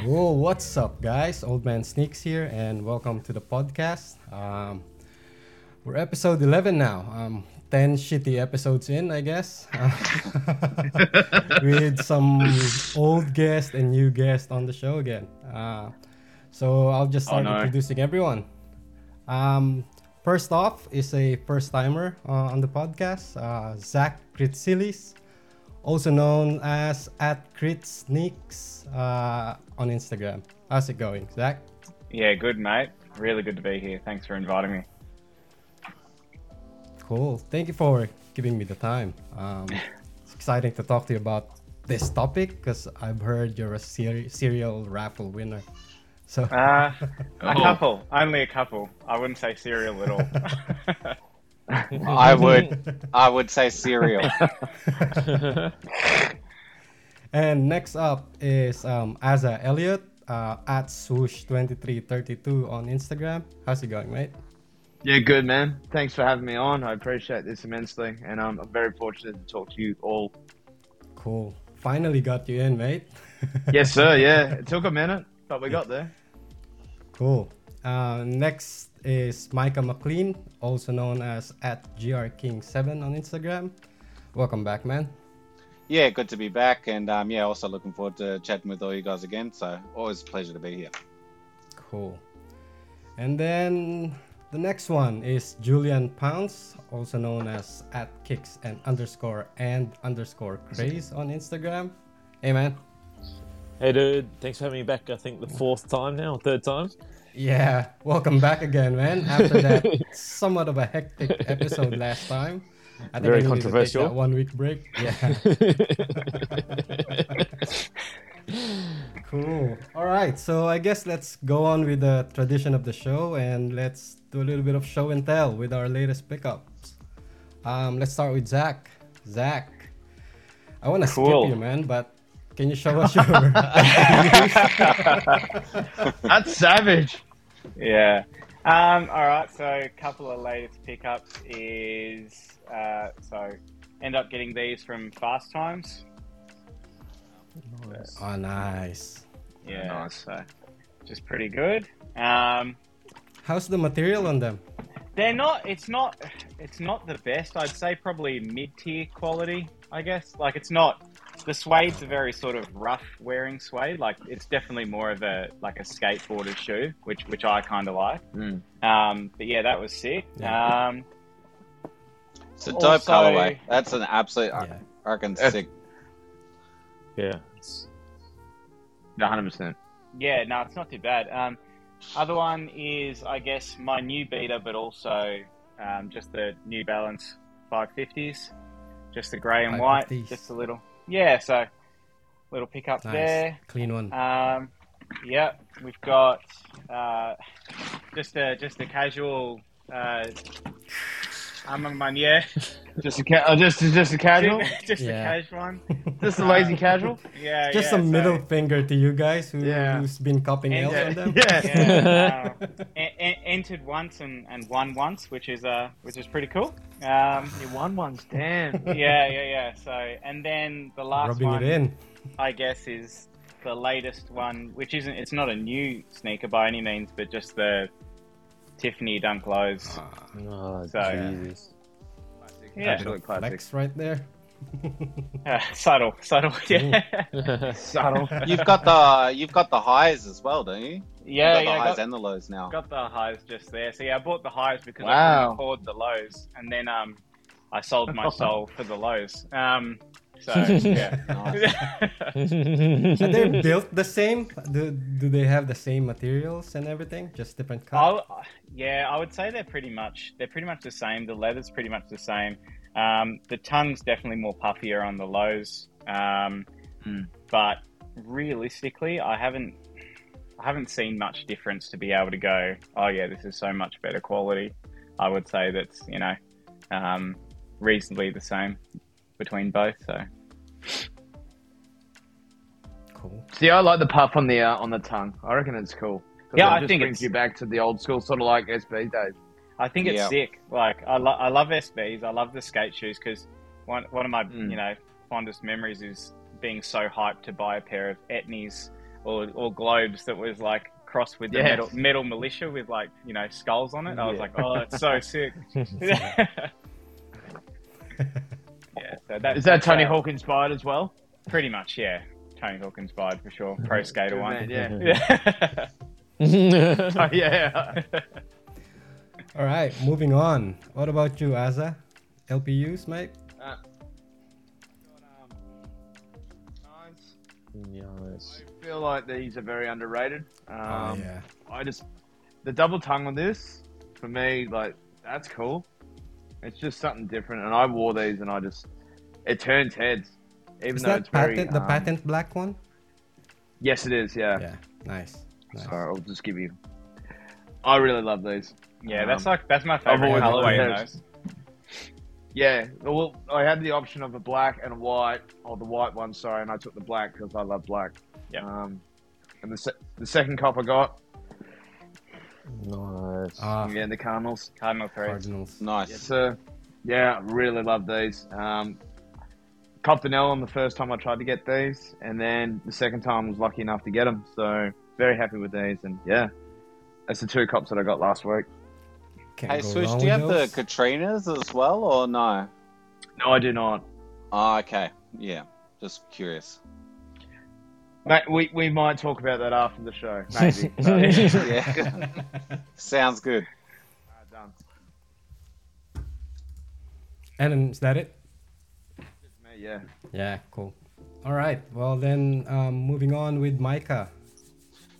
Whoa, what's up, guys? Old Man Sneaks here, and welcome to the podcast. Um, we're episode 11 now. Um, 10 shitty episodes in, I guess. with some old guest and new guest on the show again. Uh, so I'll just start Oh, no. introducing everyone. Um, first off is a first timer uh, on the podcast, uh, Zak Critsilis, also known as at Crit Sneaks uh, on Instagram. How's it going, Zak? Yeah, good, mate. Really good to be here. Thanks for inviting me. Cool. Thank you for giving me the time. Um, it's exciting to talk to you about this topic because I've heard you're a ser- serial raffle winner. So Uh, a couple, only a couple. I wouldn't say serial at all. I would, I would say cereal. and next up is um, Azza Elliot uh, at swoosh2332 on Instagram. How's it going, mate? Yeah, good man. Thanks for having me on. I appreciate this immensely, and um, I'm very fortunate to talk to you all. Cool. Finally got you in, mate. Yes, sir. Yeah, it took a minute, but we got there. Cool. Uh, next is Micah McLean, also known as at grking7 on Instagram. Welcome back, man. Yeah, good to be back, and um, yeah, also looking forward to chatting with all you guys again. So always a pleasure to be here. Cool. And then the next one is Julian Pauncz, also known as at kicks and underscore and underscore craze on Instagram. Hey, man. Hey dude, thanks for having me back. I think the fourth time now, third time. Yeah, welcome back again, man. After that somewhat of a hectic episode last time. I think Very I controversial. one week break. Yeah. Cool. All right. So I guess let's go on with the tradition of the show and let's do a little bit of show and tell with our latest pickups. Um, let's start with Zak. Zak, I want to Cool. skip you, man, but can you show us your? That's savage. yeah. Um, all right. So a couple of latest pickups is uh, so end up getting these from Fast Times. oh, nice. Yeah. Nice. So just pretty good. Um, How's the material on them? They're not. It's not. It's not the best. I'd say probably mid tier quality. I guess. Like it's not. The suede's a very sort of rough wearing suede. Like it's definitely more of a like a skateboarder shoe, which which I kind of like. Mm. Um, but yeah, that was sick. Yeah. Um, It's a dope Also- colorway. That's an absolute, Yeah. I reckon, Uh, sick. yeah. 100%. yeah, no, it's not too bad. Um, other one is I guess my new beater, but also um, just the New Balance 550s, just the grey and white, just a little. Yeah, so little pickup Nice. there. Clean one. Um, yeah, we've got uh, just a just a casual. Uh, um, one, yeah, Just a ca- uh, just just a casual. just Yeah. a casual one. just a lazy casual. Yeah, Just yeah, a so- middle finger to you guys who, Yeah. who's been copying And- L's on them. Yeah. Yeah, uh, entered once and, and won once, which is uh which is pretty cool. Um, You won ones. Damn. yeah, yeah, yeah. So and then the last Rubbing one, it in. I guess, is the latest one, which isn't. It's not a new sneaker by any means, but just the Tiffany Dunk Lows. Oh, So- Jesus. Yeah. Absolute classic. Flex right there. Uh, subtle, subtle. Yeah, Subtle. You've got the, you've got the highs as well, don't you? yeah, You've got yeah. the highs Got, and the lows now. got the highs just there. So yeah, I bought the highs because I Wow. couldn't afford the lows, and then um, I sold my soul for the lows. Um, so yeah. Are they built the same? Do, do they have the same materials and everything? Just different cut? I, yeah, I would say they're pretty much they're pretty much the same. The leather's pretty much the same. Um, the tongue's definitely more puffier on the lows, um, Hmm. but realistically, I haven't I haven't seen much difference to be able to go. Oh yeah, this is so much better quality. I would say that's you know um, reasonably the same between both. So Cool. See, I like the puff on the uh, on the tongue. I reckon it's cool. Yeah, it I just think brings it's- you back to the old school, sort of like SB days. I think it's Yeah. sick. Like I, lo- I love SBs. I love the skate shoes because one one of my Mm. you know fondest memories is being so hyped to buy a pair of Etnies or or globes that was like crossed with the Yes. metal metal militia with like you know skulls on it. I was like, oh, it's so sick. yeah, so that, Is that Tony uh, Hawk inspired as well? Pretty much, yeah. Tony Hawk inspired for sure. Pro skater one. man, yeah. Yeah. Oh, yeah. All right, moving on. What about you, Azza? LPUs, mate? Nice. I feel like these are very underrated. Um, oh yeah. I just the double tongue on this for me, like that's cool. It's just something different, and I wore these, and I just it turns heads, even Is though that it's very. patent, the um, patent black one? Yes, it is. Yeah. Yeah, nice. nice. So I'll just give you. I really love these. yeah, that's Um, like that's my favorite always colorway in those. Yeah, well, I had the option of a black and a white, or the white one, sorry, and I took the black because I love black. Yeah. Um, and the se- the second cop I got, Nice. Ah, again, the Cardinals. Cardinal threads. Cardinals. Nice. Yes, sir. Yeah, I really love these. Um, copped an L on the first time I tried to get these, and then the second time I was lucky enough to get them. So very happy with these, and yeah, that's the two cops that I got last week. Can't Hey, go Swoosh, wrong do you with have those. the Katrinas as well, or no? No, I do not. Oh, okay. Yeah, just curious. Mate, we, we might talk about that after the show, maybe. So, Yeah, sounds good. uh, done. and is that it? Me, yeah. Yeah, cool. All right. Well, then, um, moving on with Micah.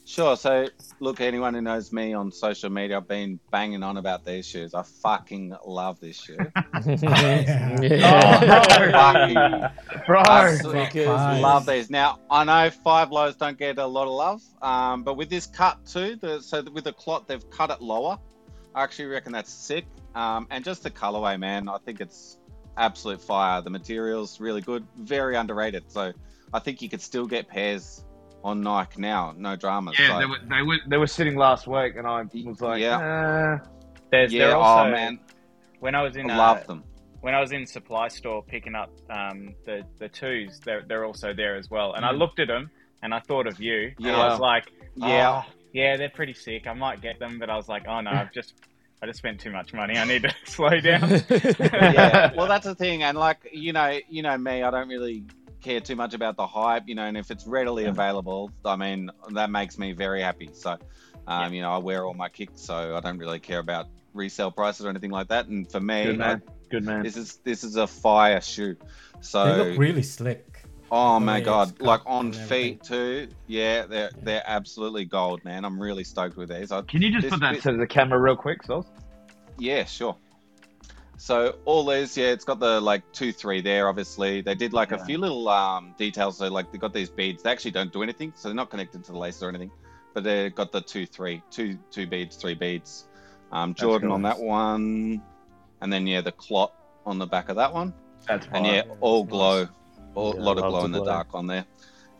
Sure. So, look, anyone who knows me on social media, I've been banging on about these shoes. I fucking love this shoe. fucking Bro, absolutely love these. Now, I know five lows don't get a lot of love, um, but with this cut too, the, so with the clot, they've cut it lower. I actually reckon that's sick. Um, and just the colorway, man, I think it's absolute fire. The material's really good, very underrated. So, I think you could still get pairs on Nike now, no drama. yeah, So- they were, they were they were sitting last week, and I was like, Yeah. uh, There's yeah, they're also, oh man, when I was in I uh, them. when I was in supply store picking up um, the the twos, they're they're also there as well. And I Mm. looked at them and I thought of you. And Yeah. I was like, Yeah. "Oh, yeah, they're pretty sick. I might get them, but I was like, oh no, I've just I just spent too much money. I need to slow down. yeah, well, that's the thing, and like you know, you know me, I don't really care too much about the hype, you know, and if it's readily available, I mean, that makes me very happy. So, um, you know, I wear all my kicks, so I don't really care about resale prices or anything like that. And for me, good man, I- good man. this is this is a fire shoe. So, They look really slick. Oh my god, like on feet too. Yeah, they're they're absolutely gold, man. I'm really stoked with these. I, Can you just this put that bit- to the camera real quick, Sauce? Yeah, sure. So all these, yeah, it's got the like two, three there. Obviously, they did like Yeah. a few little um, details. So like they got these beads. They actually don't do anything, so they're not connected to the laces or anything. But they got the two, three, two, two beads, three beads. Um, Jordan cool. on that one, and then yeah, the clot on the back of that one, That's and fine. yeah, all glow, all, Yeah, lot of glow in the dark on there.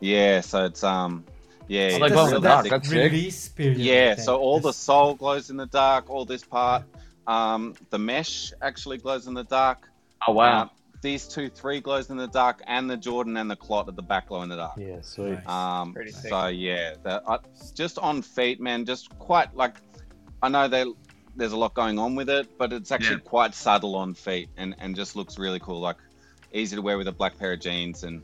Yeah, so it's um, yeah, I like glow in the dark, that's sick. release period. Yeah, so all the This- sole glows in the dark, all this part. Um, the mesh actually glows in the dark. Oh wow. Uh, these two, three glows in the dark, and the Jordan and the clot at the back glow in the dark. Yeah, sweet. Nice. Um, Pretty sick. so yeah, the, uh, just on feet, man. Just quite like I know they, there's a lot going on with it, but it's actually Yeah. quite subtle on feet, and and just looks really cool. Like easy to wear with a black pair of jeans, and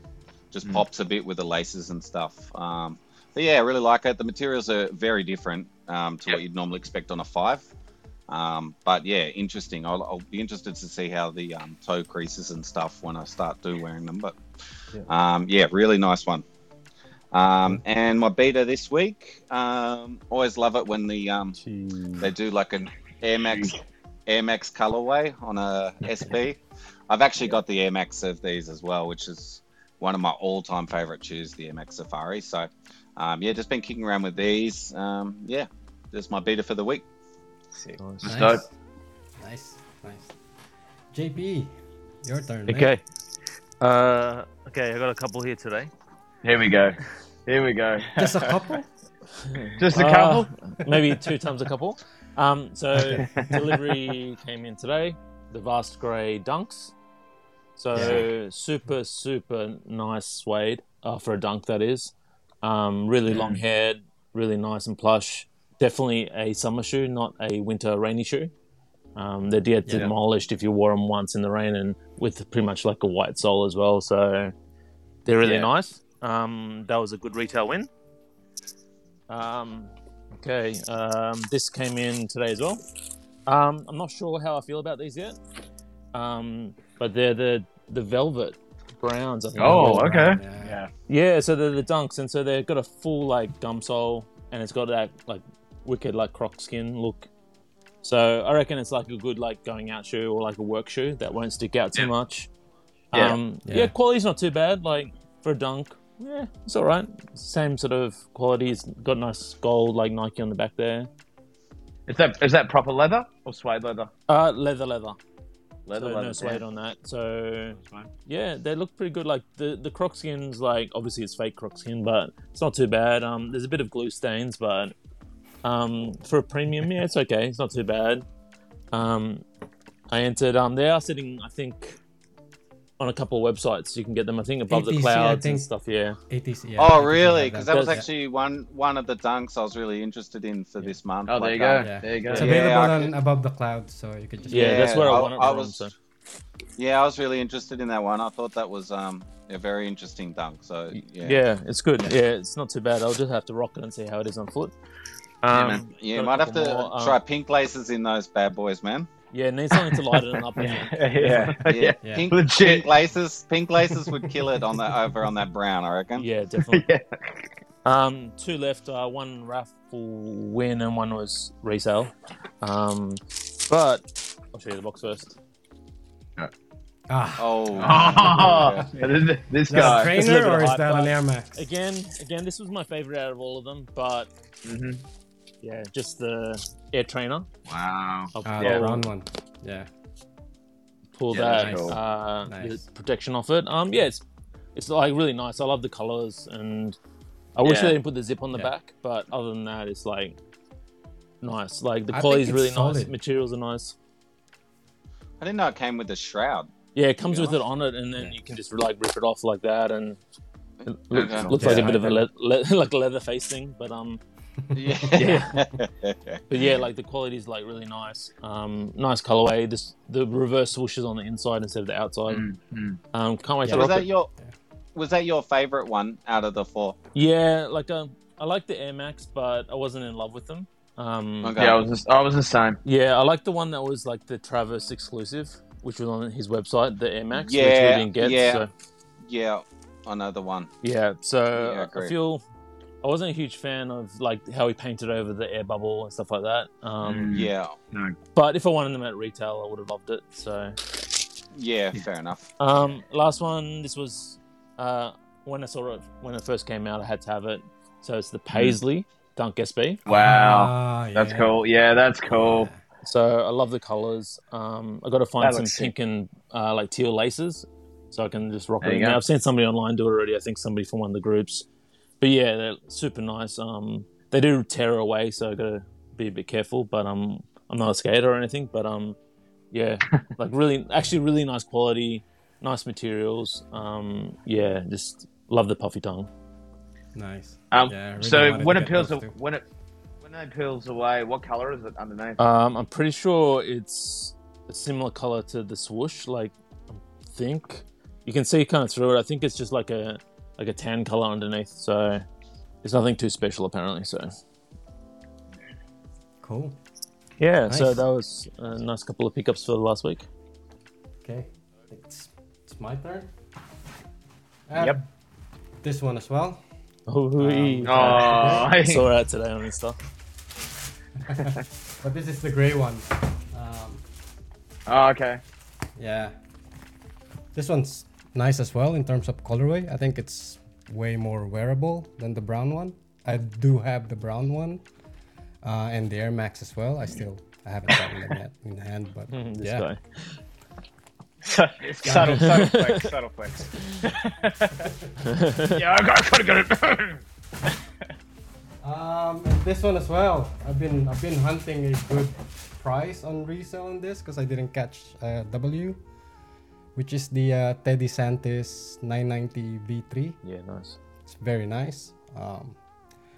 just Mm. pops a bit with the laces and stuff. Um, but yeah, I really like it. The materials are very different um, to what you'd normally expect on a five. Um, but yeah, interesting. I'll, I'll be interested to see how the um, toe creases and stuff when I start do wearing them. But Yeah. um, yeah, really nice one. Um, and my beater this week, um, always love it when the um, they do like an Air Max Air Max colorway on a SB. I've actually got the Air Max of these as well, which is one of my all-time favorite shoes, the Air Max Safari. So um, yeah, just been kicking around with these. Um, yeah, just my beater for the week. Sick. Nice. That's nice. dope. Nice, nice. JP, your turn. Okay. Uh, okay, I got a couple here today. Here we go. Here we go. Just a couple. Just a Uh, couple. maybe two times a couple. Um, so delivery came in today. The Vast Grey Dunks. So super super nice suede uh, for a dunk that is. Um, really long haired, really nice and plush. Definitely a summer shoe, not a winter rainy shoe. Um, they'd get Yeah. demolished if you wore them once in the rain and with pretty much like a white sole as well. So they're really Yeah. nice. Um, that was a good retail win. Um, okay, um, this came in today as well. Um, I'm not sure how I feel about these yet, um, but they're the the velvet browns. I think. Oh, okay. Yeah. Yeah. Yeah, so they're the dunks, and so they've got a full like gum sole, and it's got that like wicked like croc skin look. So I reckon it's like a good like going out shoe or like a work shoe that won't stick out too Yeah. much. Yeah. Um, yeah. Yeah. quality's not too bad. Like for a dunk, yeah, it's all right. Same sort of quality. It's got nice gold like Nike on the back there. Is that is that proper leather or suede leather? Uh, leather, leather. Leather, so no suede yeah. on that. So yeah, they look pretty good. Like the the croc skins, like obviously it's fake croc skin, but it's not too bad. Um, there's a bit of glue stains, but um, for a premium, yeah, it's okay. It's not too bad. Um, I entered. Um, they are sitting, I think, on a couple of websites. You can get them. I think above the ATC, I clouds think. and stuff. Yeah. ATC. Yeah, oh, really? Because that was actually one one of the dunks I was really interested in for this month. Oh, there Like, you go. um, Yeah. There you go. It's Yeah, available I on could- above the clouds, so you could just Yeah, that's where I I- want it I from. was- So Yeah, I was really interested in that one. I thought that was um, a very interesting dunk. So yeah, yeah. it's good. Yeah, it's not too bad. I'll just have to rock it and see how it is on foot. Um, man. yeah. got a might have to couple more, um, try pink laces in those bad boys, man. Yeah, need something to lighten it up. in. yeah. Yeah, Yeah. Pink, Legit. pink laces. Pink laces would kill it on that over on that brown. I reckon. Yeah, definitely. yeah. Um, two left. Uh, one raffle win and one was resale. Um, but I'll show you the box first. Ah, Oh. Oh, this, this is that guy. a trainer or is hype, that an Air Max? Again, again, this was my favorite out of all of them. But Mhm. Yeah, just the air trainer. Wow. I'll Ah, Yeah. the brown one. Yeah. pull Yeah, that that's cool. uh, Nice. the protection off it. Um, yeah, it's it's like really nice. I love the colors, and I wish Yeah. they didn't put the zip on the Yeah. back. But other than that, it's like nice. Like the quality is really it's nice. Materials are nice. I didn't know it came with the shroud. Yeah, it comes be with it on it, and then Yeah. you can just like rip it off like that, and it looks, Okay. looks Yeah, like a bit of a le- le- like a leather face thing. But um, Yeah. but yeah, like the quality is like really nice. Um, nice colorway. This the reverse swoosh is on the inside instead of the outside. Mm, mm. Um, can't wait Yeah. to was rock that it. your was that your favorite one out of the four? Yeah, like um, I like the Air Max, but I wasn't in love with them. Um, Okay. Yeah, I was just, I was the same. Yeah, I like the one that was like the Travis exclusive, which was on his website, the Air Max, which Yeah, we didn't get. yeah. So, Yeah, I know the one. yeah, so Yeah, I agreed. feel I wasn't a huge fan of like how he painted over the air bubble and stuff like that. Um, Mm. Yeah, But if I wanted them at retail, I would have loved it. So, yeah, fair enough. um, last one, this was uh, when I saw it when it first came out, I had to have it. So it's the Paisley Dunk SB. Wow. Ah, That's yeah. cool. Yeah, that's cool. So I love the colors. Um, I got to find That some looks sick. pink and uh, like teal laces, so I can just rock There it. you in there. go. I've seen somebody online do it already. I think somebody from one of the groups. But yeah, they're super nice. Um, they do tear away, so I got to be a bit careful. But um, I'm not a skater or anything. But um, yeah, like really, actually, really nice quality, nice materials. Um, yeah, just love the puffy tongue. Nice. Um, Yeah, really so when it peels, those when it when it peels away, what color is it underneath? Um, I'm pretty sure it's a similar color to the swoosh. Like, I think you can see kind of through it. I think it's just like a like a tan color underneath. So it's nothing too special apparently. So Cool. yeah, so that was a nice couple of pickups for the last week. Okay. It's it's my turn. Uh, Yep. This one as well. Oh, Um, oh, saw it today on Insta. But this is the gray one. Um, oh, okay. yeah. This one's nice as well in terms of colorway. I think it's way more wearable than the brown one. I do have the brown one uh, and the Air Max as well. I still I haven't gotten them yet in hand, but this yeah. guy. subtle, subtle flex, subtle flex. Yeah, I got, I got it. Um, and this one as well. I've been I've been hunting a good price on resale on this because I didn't catch uh, W, which is the uh, Teddy Santis 990 V3. Yeah, nice. It's very nice. Um,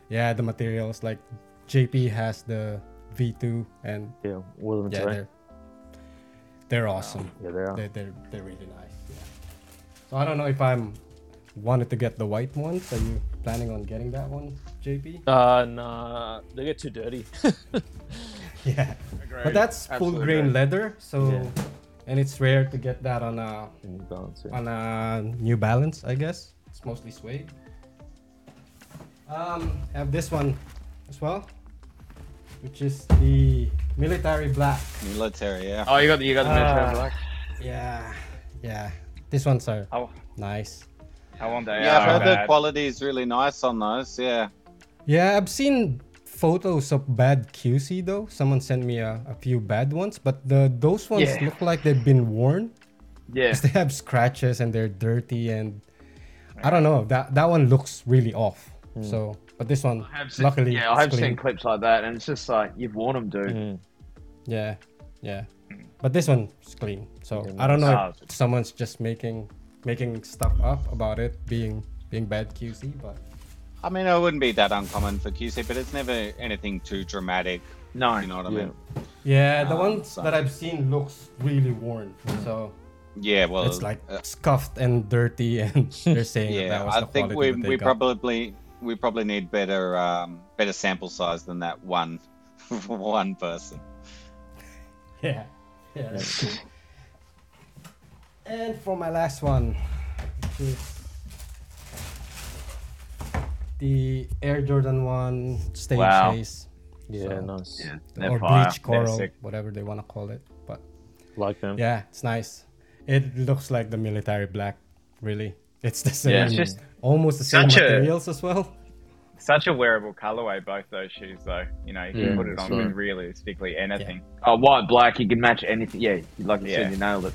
yeah, the materials like JP has the V2 and Yeah, Will yeah, they're they're awesome. Yeah, they are. They're, they're they're really nice. Yeah. So I don't know if I'm wanted to get the white ones. Are you planning on getting that one, JP? Uh, nah, they get too dirty. Yeah. Agreed. But that's full grain agreed. leather, so Yeah. And it's rare to get that on a In balance, yeah. on a New Balance, I guess. It's mostly suede. Um, have this one as well, which is the military black. Military, yeah. Oh, you got the you got the military black. Yeah, yeah. This ones are Oh, nice. I want that. Yeah, I've so heard the quality is really nice on those. Yeah. Yeah, I've seen photos of bad QC though. Someone sent me a, a few bad ones, but the those ones Yeah. look like they've been worn. Yeah. 'Cause they have scratches and they're dirty and I don't know. That that one looks really off. So, but this one, I have seen, luckily, yeah, I have clean. seen clips like that, and it's just like you've worn them, dude. Mm. Yeah, yeah. But this one's clean. So I don't know if someone's just making making stuff up about it being being bad QC, but I mean, it wouldn't be that uncommon for QC, but it's never anything too dramatic. No, You know what I Yeah. mean? yeah, the Um, ones so- that I've seen looks really worn. So Yeah, well, it's like uh, scuffed and dirty, and they're saying that, yeah, that was I the think we that we got. probably we probably need better um, better sample size than that one one person. Yeah, yeah. That's true. and for my last one, which is the Air Jordan One stage Wow. haze. Yeah, So- nice. Yeah, or fire. bleach coral, whatever they want to call it. But Like them. yeah, it's nice. It looks like the military black, really. It's the same, Yeah, it's just almost the same such a- materials as well. such a wearable colorway. Both those shoes, though. You know, you can Yeah, put it that's on with realistically anything. Oh, white, black, you can match anything. Yeah, like you Yeah. said, you nailed it.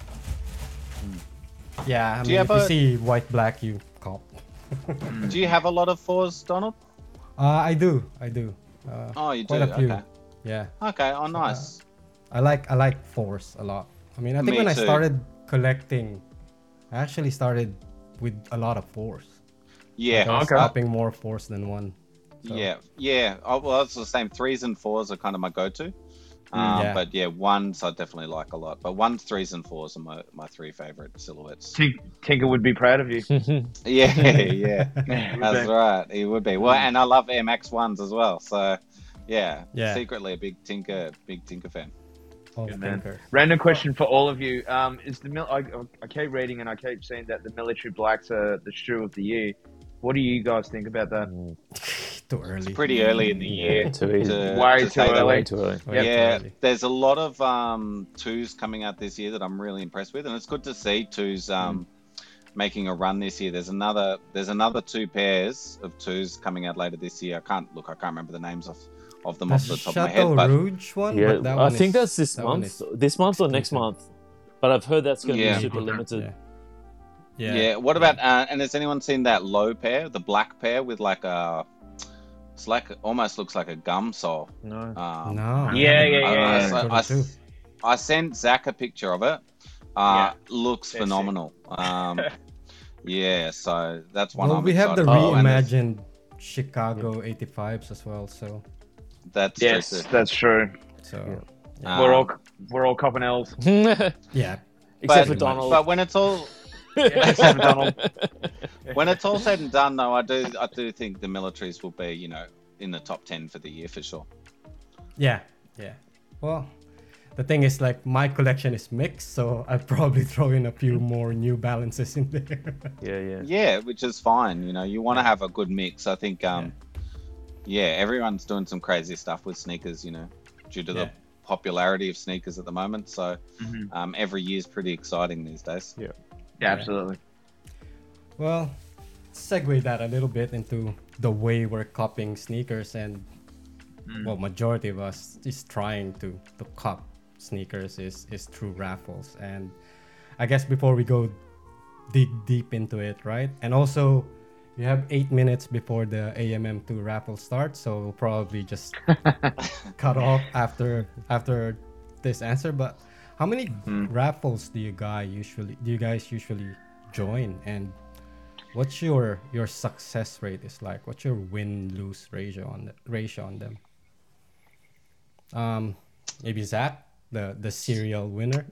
Yeah, I Do mean, you if have you see white black, you cop. Do you have a lot of fours, Donald? Uh, I do, I do. Uh, Oh, you do. quite a few. Okay. Yeah. Okay. Oh, nice. I like I like fours a lot. I mean, I think Me when I started collecting, I actually started with a lot of fours. yeah. Like, I was okay. copying more Force than one. So, Yeah, yeah. Oh, well, it's the same. Threes and fours are kind of my go-to. Um, Yeah. But yeah, ones I definitely like a lot. But ones, threes, and fours are my, my three favorite silhouettes. Tink, Tinker would be proud of you. Yeah, yeah. That's be. right. He would be. Well, and I love Air Max ones as well. So, yeah, Yeah. secretly a big Tinker, big Tinker fan. All Good man. Random question for all of you: um, Is the mil- I, I keep reading and I keep seeing that the military blacks are the shoe of the year. What do you guys think about that? Too early. Pretty early in the year. Yeah, too easy. to- Way to too early. Way too early. Way too yeah, early. there's a lot of um, twos coming out this year that I'm really impressed with, and it's good to see twos um, making a run this year. There's another there's another two pairs of twos coming out later this year. I can't look, I can't remember the names of, of them The off the top of my Chateau head, but Rouge one. Yeah, but that I one think is- that's this that month. is This month or next month. But I've heard that's going to Yeah. be super limited. Yeah. yeah. Yeah. What about uh, and has anyone seen that low pair, the black pair with like a it's like almost looks like a gum sole. No. Um, No. Yeah, yeah, I- yeah, I, yeah. I- Jordan I- I sent Zak a picture of it. Uh, looks They're phenomenal. Um, yeah, so that's one. Well, I'm we have the excited about. And it's- reimagined Chicago 85s as well. So, That's Yes, true. that's true. so Um, we're all we're all copping L's. Except yeah. but, for Donald. But when it's all Except for Donald. when it's all said and done, though, I do I do think the militaries will be you know in the top ten for the year for sure. Yeah, yeah. Well, the thing is, like, my collection is mixed, so I'd probably throw in a few more New Balances in there. yeah, yeah. Yeah, which is fine. You know, you want to have a good mix. I think. um Yeah, everyone's doing some crazy stuff with sneakers. You know, due to Yeah. the popularity of sneakers at the moment. So Mhm. um, every year's pretty exciting these days. Yeah, absolutely. well, segue that a little bit into the way we're copying sneakers, and mm. well, majority of us is trying to to cop sneakers is is through raffles, and I guess before we go dig deep into it, right? And also, you have eight minutes before the AMM2 raffle starts, so we'll probably just cut off after after this answer. But how many raffles do you guys usually do you guys usually join, and what's your your success rate is like? What's your win lose ratio on the ratio on them? Um, maybe Zak, the the serial winner,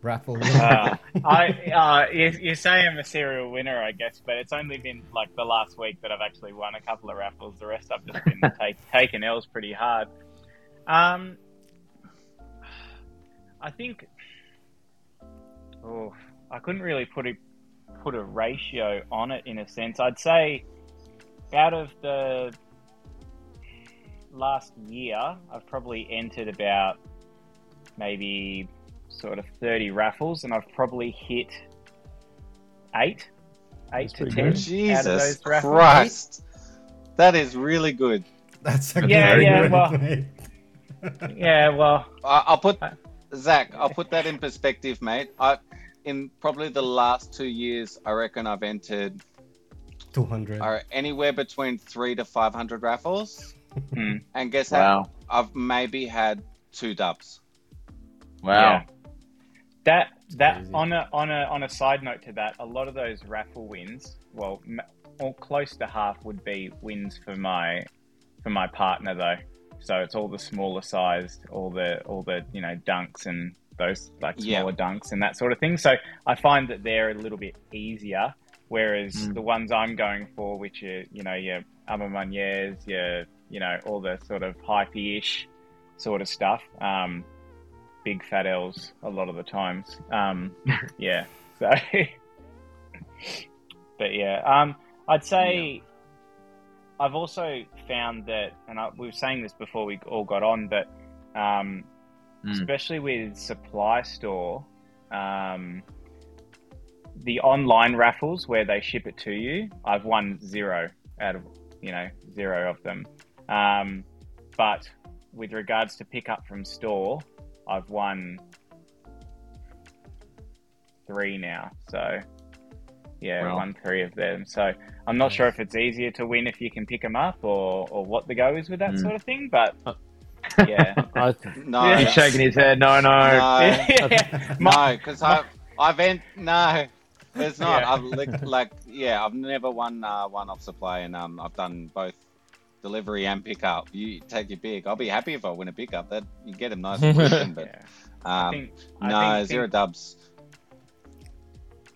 raffle winner. Uh, I uh, you, you say I'm a serial winner, I guess, but it's only been like the last week that I've actually won a couple of raffles. The rest I've just been take, taking L's pretty hard. Um, I think. Oh, I couldn't really put a put a ratio on it in a sense. I'd say out of the last year, I've probably entered about maybe sort of 30 raffles and I've probably hit eight, eight That's to 10 good. out of Jesus those raffles. Christ. That is really good. That's a Yeah, very yeah, good well- mate. Yeah, well, I- I'll put Zak. I'll put that in perspective, mate. I, in probably the last two years, I reckon I've entered Two hundred. uh, anywhere between three to five hundred raffles. Hmm. And guess how? Wow. I've maybe had two dubs. Wow. Yeah. that that crazy. on a on a on a side note to that, a lot of those raffle wins, well, m- or close to half would be wins for my for my partner though. So it's all the smaller sized, all the all the you know dunks and those like Yeah. smaller dunks and that sort of thing. So I find that they're a little bit easier, whereas Mm. the ones I'm going for, which are you know your A Ma Maniéres, your you know all the sort of hypey-ish sort of stuff. Um, big fat L's a lot of the times. Um, yeah. So, but yeah, um, I'd say I've also found that, and I, we were saying this before we all got on, but um, Mm. especially with supply store, um, the online raffles where they ship it to you, I've won zero out of you know zero of them. Um, but with regards to pick up from store, I've won three now. So yeah, Wow. won three of them. So I'm not sure if it's easier to win if you can pick them up or, or what the go is with that Mm. sort of thing. But Uh, yeah, I, No, Yeah. He's shaking his head. No, no. no, yeah. My- no, because I've I've en- no, it's not. Yeah. I've like, like yeah, I've never won uh, one off supply, and um, I've done both delivery and pickup. You take your big. I'll be happy if I win a pickup. That you get them nice and quick, but yeah. I um, think, I no think- zero dubs.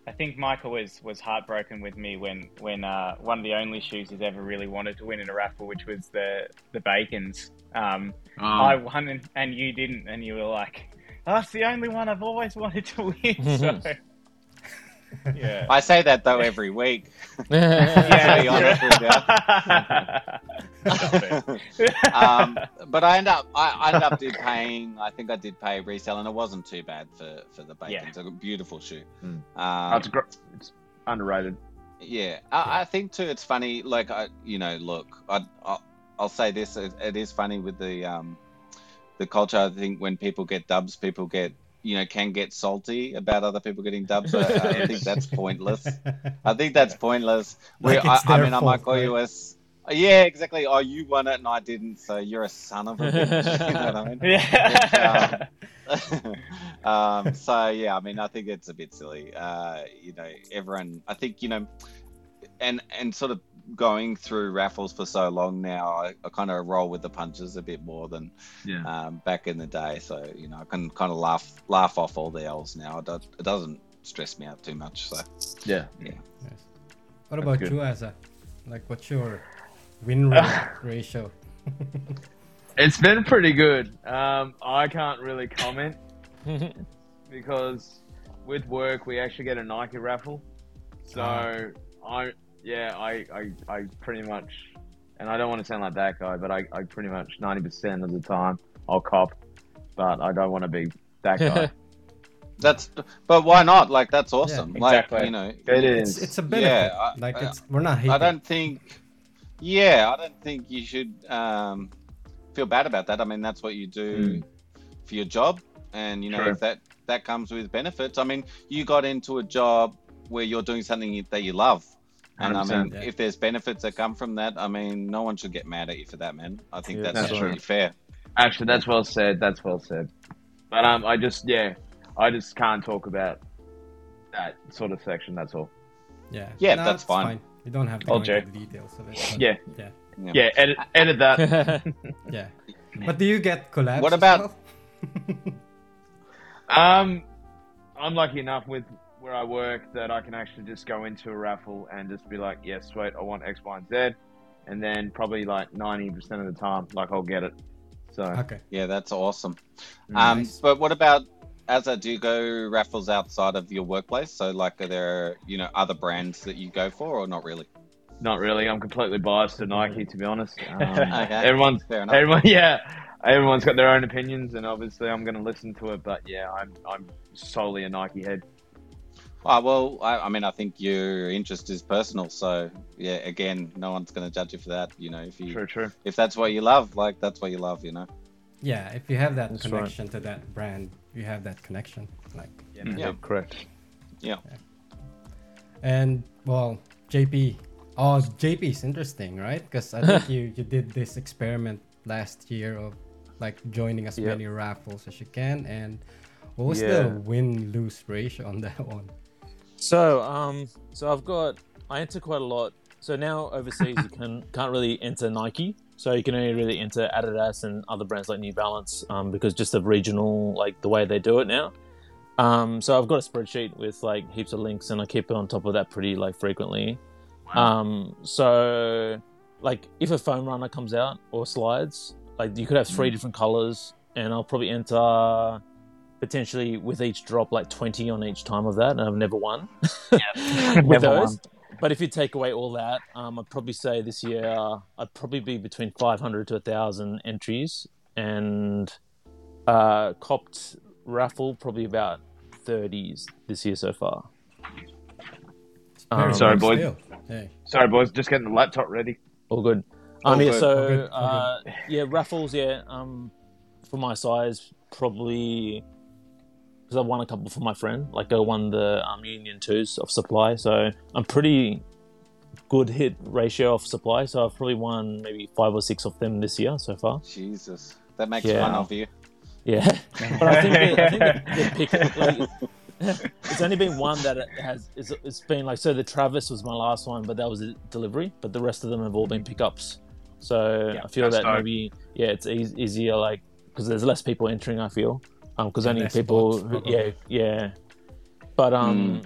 I think Micah was, was heartbroken with me when when uh, one of the only shoes he's ever really wanted to win in a raffle, which was the the Bacons. Um, Oh, I won and, and you didn't, and you were like, "That's the only one I've always wanted to win." So, yeah, I say that though every week. yeah. be honest um, but I end up I, I ended up did paying. I think I did pay resale, and it wasn't too bad for for the bacon. Yeah. It's a beautiful shoe. Mm. Um, That's gr- it's underrated. Yeah, I, I think too. It's funny. Like I, you know, look, I, I I'll say this. It, it is funny with the um, the culture. I think when people get dubs, people get you know can get salty about other people getting dubs. I, I think that's pointless. I think that's pointless. We, I, I their mean, I might fault, call you right? a. s- Yeah, exactly. Oh, you won it and I didn't, so you're a son of a bitch. you know what I mean? yeah. um, so yeah, I mean, I think it's a bit silly. Uh, you know, everyone. I think you know, and and sort of going through raffles for so long now, I, I kind of roll with the punches a bit more than Yeah. um, back in the day. So you know, I can kind of laugh laugh off all the L's now. It, does, it doesn't stress me out too much. So Yeah. What about good. you, Azza? Like, what's your win rate ratio? It's been pretty good. Um, I can't really comment because with work we actually get a Nike raffle. So Ah. I yeah I, I I pretty much and I don't want to sound like that guy, but I, I pretty much ninety percent of the time I'll cop, but I don't want to be that guy. that's, but why not? Like that's awesome. Yeah, like you know, it It's, it's a benefit. I- like, I- it's we're not hating. I don't think. Yeah, I don't think you should um, feel bad about that. I mean, that's what you do for your job, and you know True. if that that comes with benefits. I mean, you got into a job where you're doing something that you love, and I mean, yeah. if there's benefits that come from that, I mean, no one should get mad at you for that, man. I think Yeah, that's that's absolutely true. fair. Actually, that's well said. That's well said. But um, I just yeah, I just can't talk about that sort of section. That's all. Yeah. Yeah, No, that's it's fine. You don't have to I'll go into the details of it. but Yeah. Yeah. Yeah. Yeah, edit edit that. Yeah. But do you get collabs? What about- Um, I'm lucky enough with where I work that I can actually just go into a raffle and just be like, yes, sweet, I want X, Y, and Z, and then probably like 90% of the time, like I'll get it. So Okay. Yeah, that's awesome. Um, but what about as I do go raffles outside of your workplace? So, like, are there you know other brands that you go for, or not really? not really. I'm completely biased to Nike, to be honest. Um, Okay, Everyone's fair enough. everyone, yeah, everyone's got their own opinions, and obviously I'm going to listen to it. But yeah, I'm I'm solely a Nike head. Oh, well, I, I mean, I think your interest is personal. So, yeah, again, no one's going to judge you for that. You know, if you True, true. if that's what you love, like that's what you love. You know. Yeah, if you have that That's right. connection to that brand, you have that connection. Like, Yeah, Mm. Yeah. correct. and well, JP. Oh, JP is interesting, right? Because I think you you did this experiment last year of like joining as Yep. many raffles as you can, and what was Yeah. the win lose ratio on that one? So, um, so I've got I enter quite a lot. So now overseas you can can't really enter Nike. So you can only really enter Adidas and other brands like New Balance, um, because just of regional like the way they do it now. Um, so I've got a spreadsheet with like heaps of links, and I keep it on top of that pretty like frequently. Um, so like if a foam runner comes out or slides, like you could have three different colors, and I'll probably enter potentially with each drop like 20 on each time of that and i've never won with Never those won. but if you take away all that um, i'd probably say this year uh, i'd probably be between 500 to 1000 entries and uh, copped raffle probably about 30s this year so far Um, Sorry, boys. Hey. Sorry, boys, just getting the laptop ready. All good. All Um, yeah, good, so all good, all uh, yeah, raffles. Yeah, um, for my size, probably because I won a couple for my friend. Like I won the um, Union Twos of supply, so I'm pretty good hit ratio of supply. So I've probably won maybe five or six of them this year so far. Jesus, that makes Yeah. fun of you. Yeah, but I think the, I think the, the pick like. It's only been one that it has. It's, it's been like so. The Travis was my last one, but that was a delivery. But the rest of them have all been pickups. So Yeah, I feel that dope. maybe yeah, it's eas easier like because there's less people entering. I feel because Yeah, only people who, yeah yeah. But um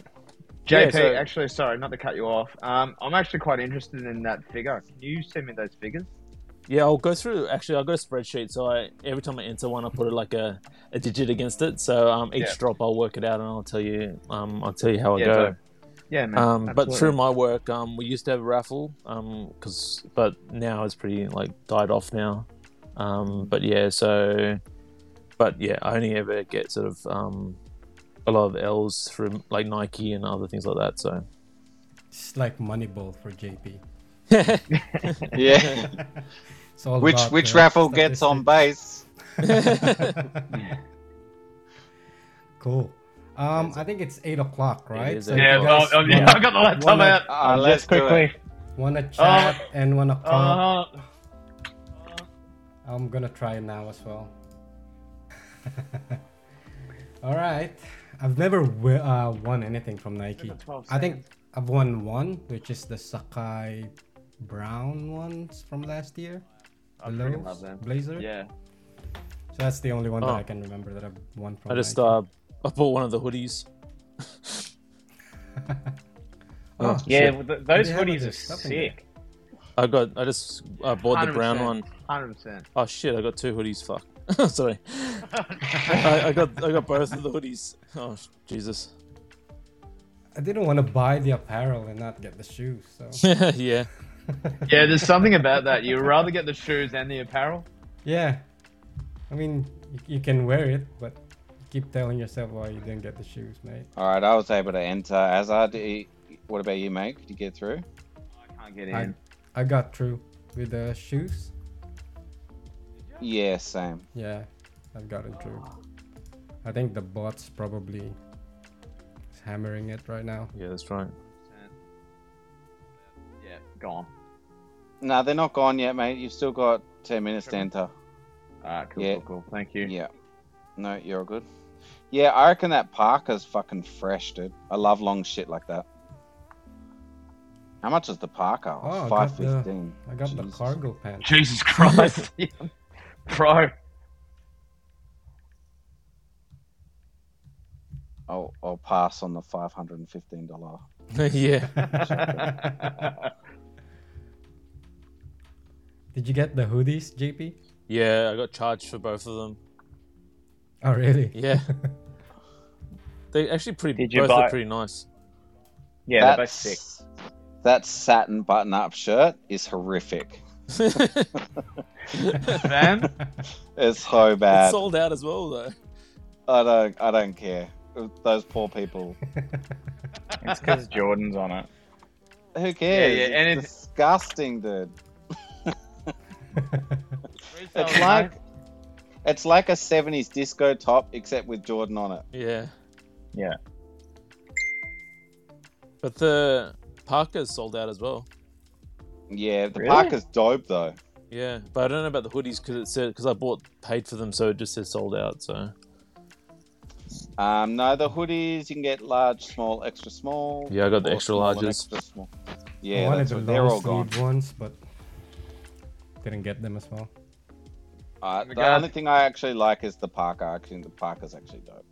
JP, Yeah, so- actually, sorry, not to cut you off. Um, I'm actually quite interested in that figure. Can you send me those figures? yeah, I'll go through. Actually, I've got a spreadsheet. So I every time I enter one, I put it like a, a digit against it. So um each Yeah. drop, I'll work it out and I'll tell you um I'll tell you how I Yeah, go. so- Yeah, man. Um, but through my work, um, we used to have a raffle, um, cause, but now it's pretty like died off now. Um, but yeah, so, but yeah, I only ever get sort of um, a lot of L's from like Nike and other things like that. So It's like Moneyball for JP. Yeah. It's all which about which the raffle gets on base? cool. Um, I think it's eight o'clock, right? is So eight if yeah, you oh, oh, yeah, wanna- I got the laptop wanna- out. Um, let's just quickly. Wanna chat and wanna call? Uh, I'm gonna try it now as well. All right. I've never wi- uh, won anything from Nike. Give it 12 I think I've won one, which is the Sacai Brown ones from last year. I The Lowe's love them. Blazer. Yeah. So that's the only one that Oh. I can remember that I've won from. I just Nike. uh, I bought one of the hoodies. oh, Yeah, well, th- those hoodies are stuff in there. sick. I got I just I bought the brown 100%. one. 100%. Oh shit! I got two hoodies. Fuck. Sorry. I, I got I got both of the hoodies. Oh Jesus. I didn't want to buy the apparel and not get the shoes. So yeah. Yeah, there's something about that. You'd rather get the shoes and the apparel. yeah, I mean you, you can wear it, but keep telling yourself why you didn't get the shoes, mate. All right, I was able to enter. Azza, did you- what about you, mate? Did you get through? I can't get I, in. I got through with the shoes. Yeah, same. Yeah, I've gotten through. I think the bot's probably is hammering it right now. Yeah, that's right. Yeah, gone. No, they're not gone yet, mate. You've still got 10 minutes to enter. Alright, cool, Yeah. cool, cool. Thank you. Yeah. No, you're all good. Yeah, I reckon that parka's fucking fresh, dude. I love long shit like that. How much is the parka? Oh, oh, I got the- I got the cargo pants. Jesus Christ, bro. I'll, I'll pass on the five hundred and fifteen dollar. yeah. Did you get the hoodies, JP? Yeah, I got charged for both of them. Oh, really? Yeah. They actually pretty Did you both buy- look pretty nice. Yeah, they're both sick. That satin button-up shirt is horrific. Man, It's so It's bad. sold out as well though. I don't. I don't care. Those poor people. It's because Jordan's on it. Who cares? yeah, and it's disgusting, dude. It's like it's like a '70s disco top, except with Jordan on it. Yeah. Yeah. But the parka's sold out as well. Yeah, the Really? parka's dope though. Yeah, but I don't know about the hoodies because it said because I bought paid for them, so it just says sold out. So Um, no, the hoodies you can get large, small, extra small. Yeah, I got the extra small larges. extra small. I Yeah, wanted the they're all gone. sleeve ones, but didn't get them as well. Uh, Oh the God. only thing I actually like is the parka. I think the parka's actually dope.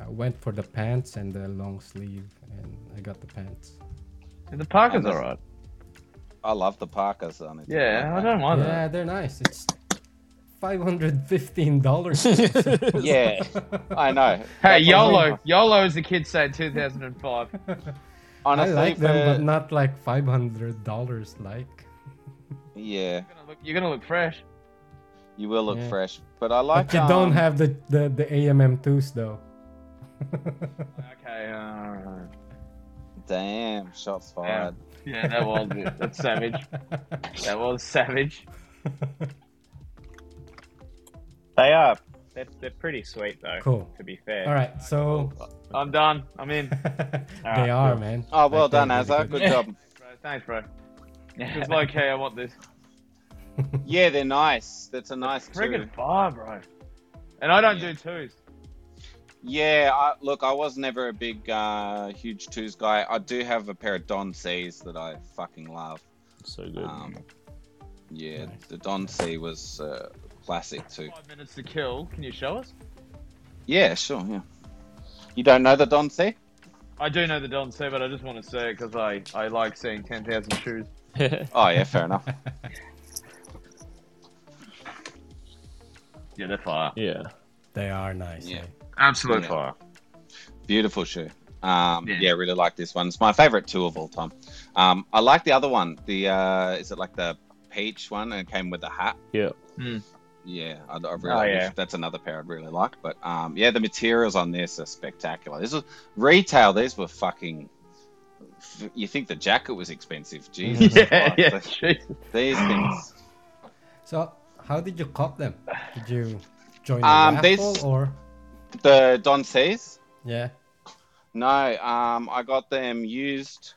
I went for the pants and the long sleeve, and I got the pants. the parka's And the- alright. I love the Parkas on it. Yeah, I don't mind yeah, they're nice. It's five hundred fifteen dollars. that. Yeah, I know. Hey, That's YOLO, YOLO, as the kids say in 2005. Honestly, I like them, for- but not like five hundred dollars. Like, yeah, You're gonna look, you're gonna look fresh. you will look Yeah. fresh. But I like. but you don't um, have the the the AMM twos though. Okay, alright. Damn, shots fired. Yeah, that was it. That's savage. That was savage. They are. They're, they're pretty sweet though. cool. To be fair. All right, so I'm done. I'm in. they are, man. Oh, well they're done, really Azza. Good job. Bro, thanks, bro. Just like, hey, I want this. Yeah, they're nice. That's a nice two. Friggin' bar, bro. And I don't Yeah. do twos. Yeah, I, look, I was never a big, uh, huge twos guy. I do have a pair of Don C's that I fucking love. so good. Um, yeah, Nice. the Don C was uh, classic too. Five minutes to kill. Can you show us? Yeah, sure. Yeah. You don't know the Don C? I do know the Don C, but I just want to say it because I, I like seeing 10,000 shoes. Oh yeah, fair enough. Yeah, they're fire. yeah. They are nice. Yeah. eh? Absolute Yeah. fire. Beautiful shoe. Um, Yeah. yeah. really like this one. It's my favorite two of all time. Um, I like the other one. The uh, is it like the peach one and it came with a hat? Yeah. Hmm. Yeah, I, I really Oh, yeah. that's another pair I'd really like. But um, yeah, the materials on this are spectacular. This was retail. These were fucking. f- You think the jacket was expensive? Jesus. Yeah, yeah, Jesus. These things. So, how did you cop them? Did you join a Um, raffle these- or? The Don C's. Yeah. No, um, I got them used,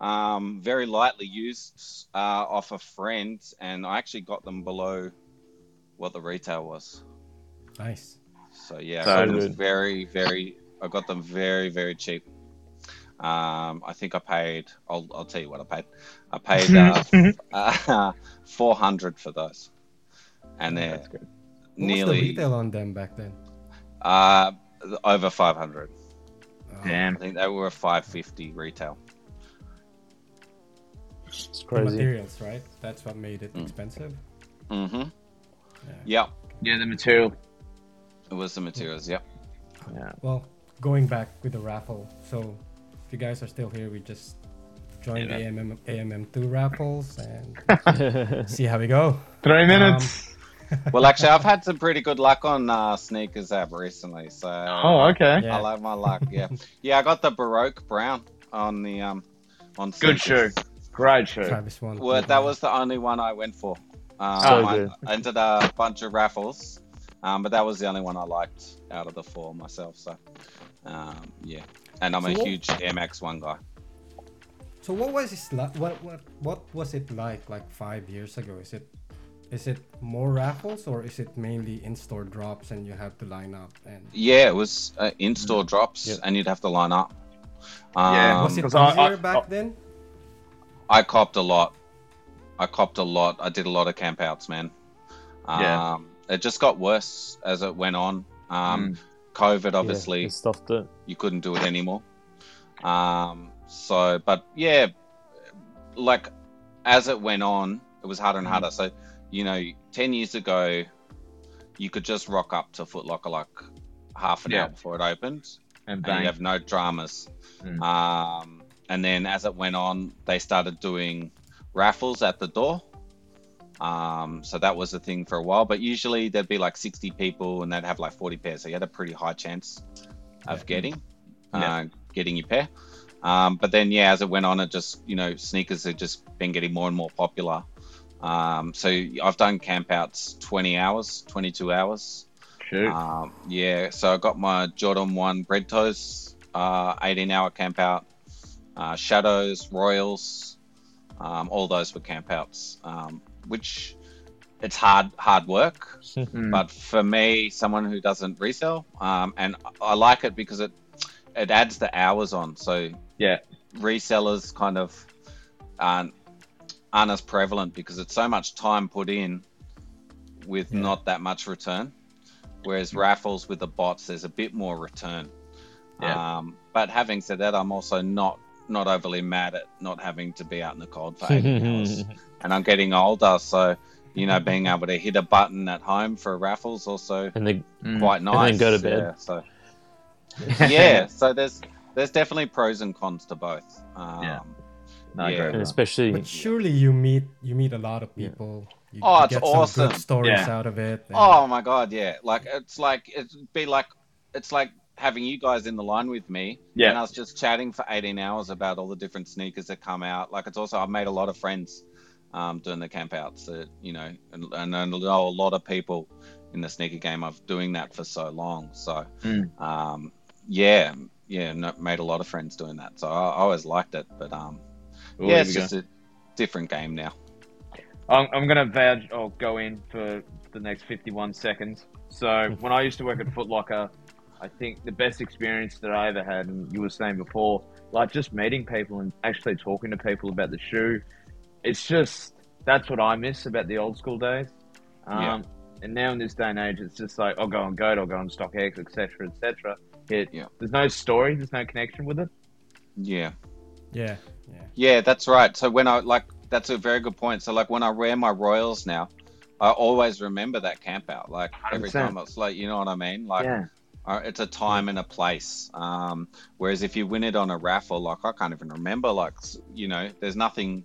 um, very lightly used uh, off a friend, and I actually got them below what the retail was. Nice. So yeah, So I got them very, very. I got them very, very cheap. Um, I think I paid. I'll, I'll tell you what I paid. I paid uh, uh, four hundred for those, and they're That's good. What was the retail on them back then? Uh, over five hundred. Oh, I think they were five fifty retail. It's the crazy. materials, right? That's what made it Mm. expensive. Mm-hmm. Yeah. Yep. Yeah, the material. It was the materials. Yep. Yeah. Well, going back with the raffle. So, if you guys are still here, we just joined Yeah. the AMM AMM2 raffles and see how we go. Three minutes. Well, actually, I've had some pretty good luck on uh, sneakers app recently, so oh, okay. Yeah. I like my luck. Yeah, yeah. I got the Baroque brown on the um on Sneakers. Good shoe. Great shoe. Travis one. Well, that was the only one I went for. Um, So I, good. I entered a bunch of raffles, um, but that was the only one I liked out of the four myself. So, um, yeah. And I'm So a what- huge Air Max One guy. So what was it like? What what what was it like like five years ago? Is it is it more raffles or is it mainly in-store drops and you have to line up and Yeah, it was uh, in-store drops, Yep. and you'd have to line up. Um, Yeah, was it because I- easier I- back I- then? I copped a lot. I copped a lot. I did a lot of campouts, man. Um, Yeah. It just got worse as it went on. Um, Mm. COVID, obviously, it stopped it. you couldn't do it anymore. Um, so, but yeah, like as it went on, it was harder and Mm. harder. So, you know, 10 years ago, you could just rock up to Foot Locker like half an Yeah. hour before it opened And and you have no dramas. Mm. Um, and then as it went on, they started doing raffles at the door. Um, so that was a thing for a while, but usually there'd be like 60 people and they'd have like 40 pairs. So you had a pretty high chance of Yeah. getting, Yeah. uh, getting your pair. Um, but then, yeah, as it went on, it just, you know, sneakers have just been getting more and more popular. Um, so I've done campouts 20 hours, 22 hours. Um, yeah, so I got my Jordan 1 Bread Toast, uh, 18 hour camp out, uh, Shadows, Royals, um, all those were campouts, um, which it's hard, hard work. Mm. But for me, someone who doesn't resell, um, and I like it because it, it adds the hours on. So Yeah. resellers kind of aren't, aren't as prevalent because it's so much time put in with Yeah. not that much return. Whereas raffles with the bots, there's a bit more return. Yeah. Um, but having said that, I'm also not not overly mad at not having to be out in the cold for 18 hours. And I'm getting older, so you know, being able to hit a button at home for raffles also and the Mm. quite then nice. go to bed. Yeah, so yeah, so there's there's definitely pros and cons to both. Um, Yeah. No, I Yeah. and especially But surely you meet you meet a lot of Yeah. people. You, Oh, you it's get awesome. some good stories Yeah. out of it. and- Oh my god, yeah. Like it's like it'd be like it's like having you guys in the line with me. Yeah. And I was just chatting for 18 hours about all the different sneakers that come out. Like it's also I've made a lot of friends um, doing the campouts that you know, and, and I know a lot of people in the sneaker game of doing that for so long. So Mm. um, yeah, yeah, made a lot of friends doing that. So I, I always liked it, but um, Oh, yeah, it's we go. just a different game now. I'm, I'm going to vouch or go in for the next 51 seconds. So, when I used to work at Foot Locker, I think the best experience that I ever had, and you were saying before, like just meeting people and actually talking to people about the shoe, it's just that's what I miss about the old school days. Um, Yeah. And now in this day and age, it's just like I'll go on Goat, I'll go on StockX, etc., etc. It Yeah. there's no story, there's no connection with it. Yeah. yeah, yeah. Yeah, that's right. So when I like, that's a very good point. So like when I wear my Royals now, I always remember that camp out. Like every 100%. time it's like, you know what I mean? Like yeah, uh, it's a time and a place. Um, whereas if you win it on a raffle, like I can't even remember. Like you know, there's nothing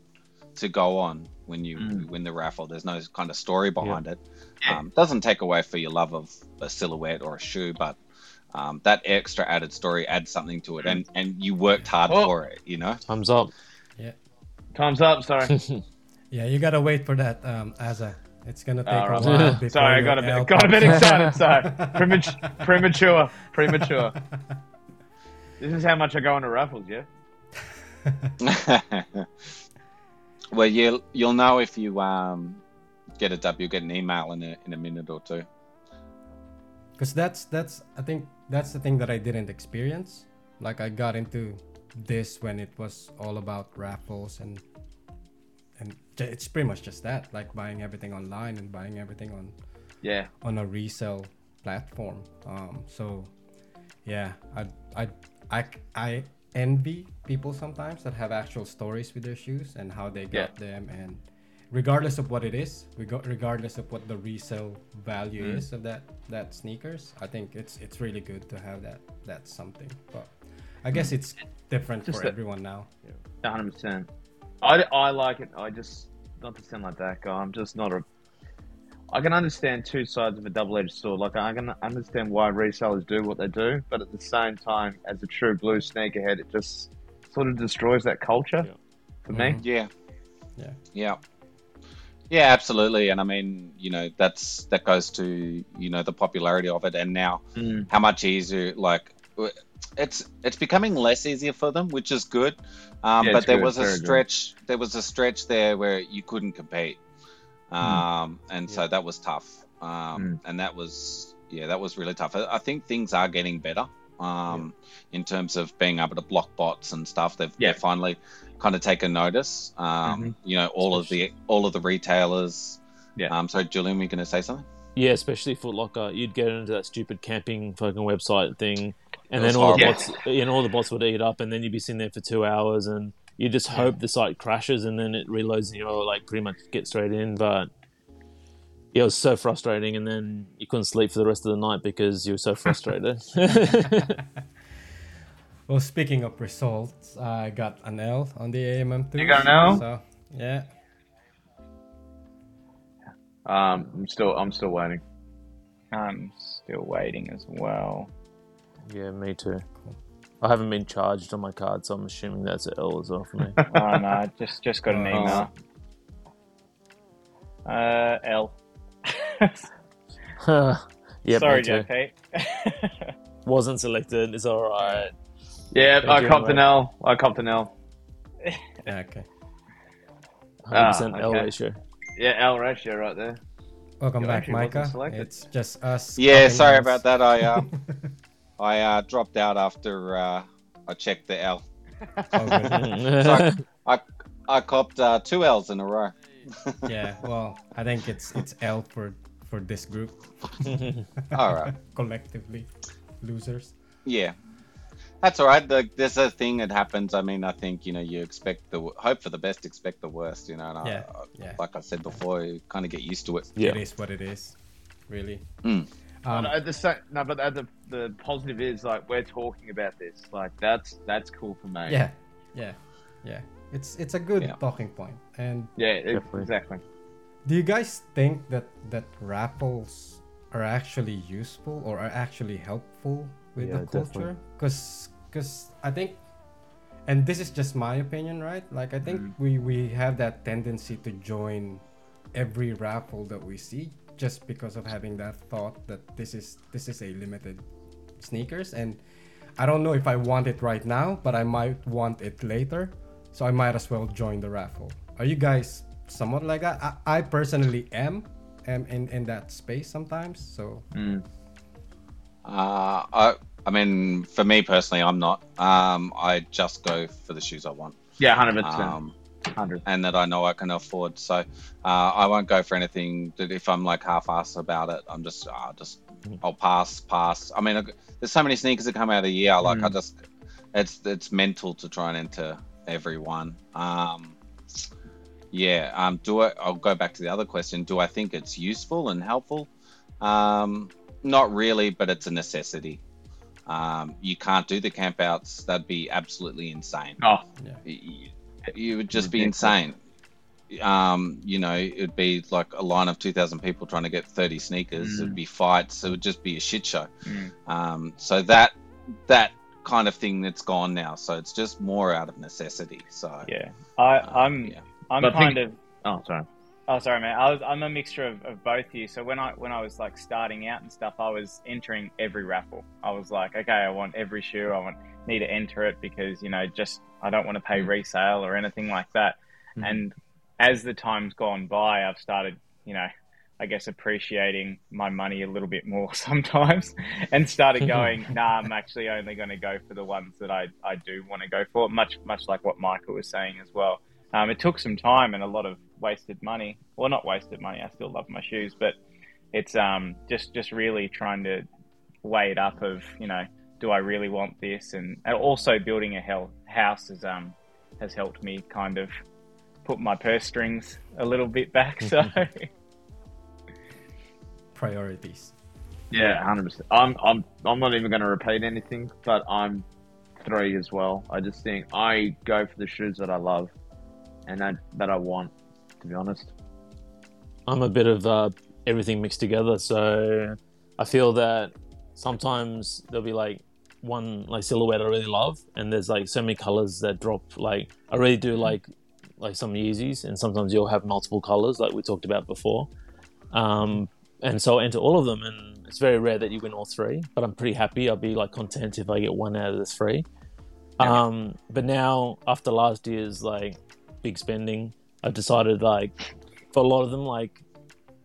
to go on when you Mm. win the raffle. There's no kind of story behind it. Um, doesn't take away for your love of a silhouette or a shoe, but um, that extra added story adds something to it, and and you worked hard Oh. for it. You know. thumbs up. Yeah. Time's up. Sorry. Yeah, you gotta wait for that, um, Azza. It's gonna take All a while. Sorry, I got a bit- L got a bit excited, sorry. Premature, premature, premature. This is how much I go into raffles, yeah. well, you'll you'll know if you um get a dub. You'll get an email in a in a minute or two. Because that's that's I think that's the thing that I didn't experience. Like I got into this when it was all about raffles and and it's pretty much just that, like buying everything online and buying everything on Yeah, on a resale platform. Um, so yeah, I I I I envy people sometimes that have actual stories with their shoes and how they got them and regardless of what it is regardless of what the resale value Mm. is of that that sneakers i think it's it's really good to have that that's something but i guess it's different Just for that- everyone now hundred percent. I, I like it. I just not to sound like that guy. I'm just not a. I can understand two sides of a double-edged sword. Like I can understand why resellers do what they do, but at the same time, as a true blue sneakerhead, it just sort of destroys that culture Yeah. for me. Mhm. Yeah. Yeah. Yeah. Yeah, absolutely. And I mean, you know, that's that goes to you know the popularity of it, and now Mm. how much easier like it's it's becoming less easier for them, which is good. Um, Yeah, but there good, was a very good. stretch. There was a stretch there where you couldn't compete, um, and so that was tough. Um, Mm. And that was yeah, that was really tough. I, I think things are getting better. Um, in terms of being able to block bots and stuff, they've, Yeah. finally kind of taken notice. Um, You know, all of the all of the retailers. Yeah. Um, so Julian, were you going to say something? Yeah, especially Foot Locker, you'd get into that stupid camping fucking website thing, and It then all the horrible. bots, and all the bots would eat up, and then you'd be sitting there for two hours, and you just hope the site crashes, and then it reloads, and you're like pretty much get straight in. But yeah, it was so frustrating, and then you couldn't sleep for the rest of the night because you were so frustrated. Well, speaking of results, I got an L on the AMM2. You got an L? So, yeah. Um, I'm still I'm still waiting. I'm still waiting as well. yeah, me too. I haven't been charged on my card, so I'm assuming that's an L as well for me. oh no, just just got an Oh. email. Uh, L. yep, Sorry, me. JP. Wasn't selected. It's all right. Yeah, I copped an. L. I copped an L. Yeah, okay. 100% Ah, L okay. ratio. Yeah, L ratio right there. Welcome You back, Micah. It's just us. Yeah, copying sorry Ls. about that. I uh, I uh, dropped out after uh, I checked the L. Oh. So I, I, I copped uh, two L's in a row. yeah, well, I think it's it's L for for this group All right. collectively, losers. Yeah, that's all right. The, there's a thing that happens. I mean, I think you know you expect the hope for the best, expect the worst. You know, and Yeah, I, I- yeah. like I said before, you kind of get used to it. It yeah. is what it is, really. Mm. Um, But at the same, no, but at the the positive is like we're talking about this. Like that's that's cool for me. yeah, yeah, yeah. It's it's a good Yeah. talking point. And yeah, it- exactly. do you guys think that that raffles are actually useful or are actually helpful with Yeah, the culture? Because because I think, and this is just my opinion, right? Like I think we we have that tendency to join every raffle that we see just because of having that thought that this is this is a limited sneakers and I don't know if I want it right now, but I might want it later. So I might as well join the raffle. Are you guys somewhat like that? I, I personally am am in, in that space sometimes. So Mm. Uh, I, I mean, for me personally, I'm not. Um, I just go for the shoes I want. Yeah, hundred percent, Um, and that I know I can afford. So uh, I won't go for anything that if I'm like half-assed about it, I'm just, uh, just I'll pass, pass. I mean, there's so many sneakers that come out a year. Like I Mm. just, it's it's mental to try and enter every one. Um, yeah. Um, do I? I'll go back to the other question. Do I think it's useful and helpful? Um, not really, but it's a necessity. Um, you can't do the campouts. That'd be absolutely insane Oh, you, you would just be insane. Um, you know, it'd be like a line of 2,000 people trying to get 30 sneakers. Mm. It'd be fights. It would just be a shit show. Mm. Um, so that that kind of thing that's gone now. So it's just more out of necessity. So Yeah, I, uh, I'm yeah. I'm But kind think- of oh, sorry. Oh, sorry, man. I was I'm a mixture of, of both here. So when I when I was like starting out and stuff, I was entering every raffle. I was like, okay, I want every shoe. I want need to enter it because you know just I don't want to pay Mm. resale or anything like that. Mhm. And as the time's gone by, I've started, you know, I guess appreciating my money a little bit more sometimes, and started going, nah, I'm actually only going to go for the ones that I I do want to go for. Much much like what Michael was saying as well. Um, it took some time and a lot of wasted money. Well, not wasted money. I still love my shoes, but it's um, just just really trying to weigh it up. Of you know, do I really want this? And, and also building a hell, house has um has helped me kind of put my purse strings a little bit back. So priorities. Yeah, hundred percent. I'm I'm I'm not even going to repeat anything, but I'm three as well. I just think I go for the shoes that I love and that that I want. To be honest. I'm a bit of uh, everything mixed together. So I feel that sometimes there'll be like one like silhouette I really love, and there's like so many colors that drop. Like I really do like like some Yeezys, and sometimes you'll have multiple colors, like we talked about before. Um, and so I enter all of them, and it's very rare that you win all three. But I'm pretty happy. I'll be like content if I get one out of the three. Um, but now after last year's like big spending, I've decided like for a lot of them, like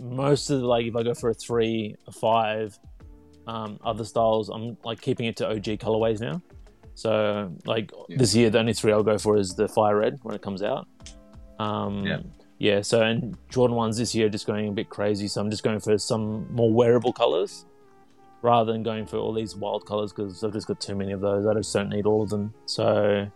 most of the, like if I go for a three, a five, um, other styles, I'm like keeping it to OG colorways now. So like Yeah. this year, the only three I'll go for is the Fire Red when it comes out. Um, Yeah. yeah. So and Jordan ones this year just going a bit crazy. So I'm just going for some more wearable colors rather than going for all these wild colors because I've just got too many of those. I just don't need all of them. So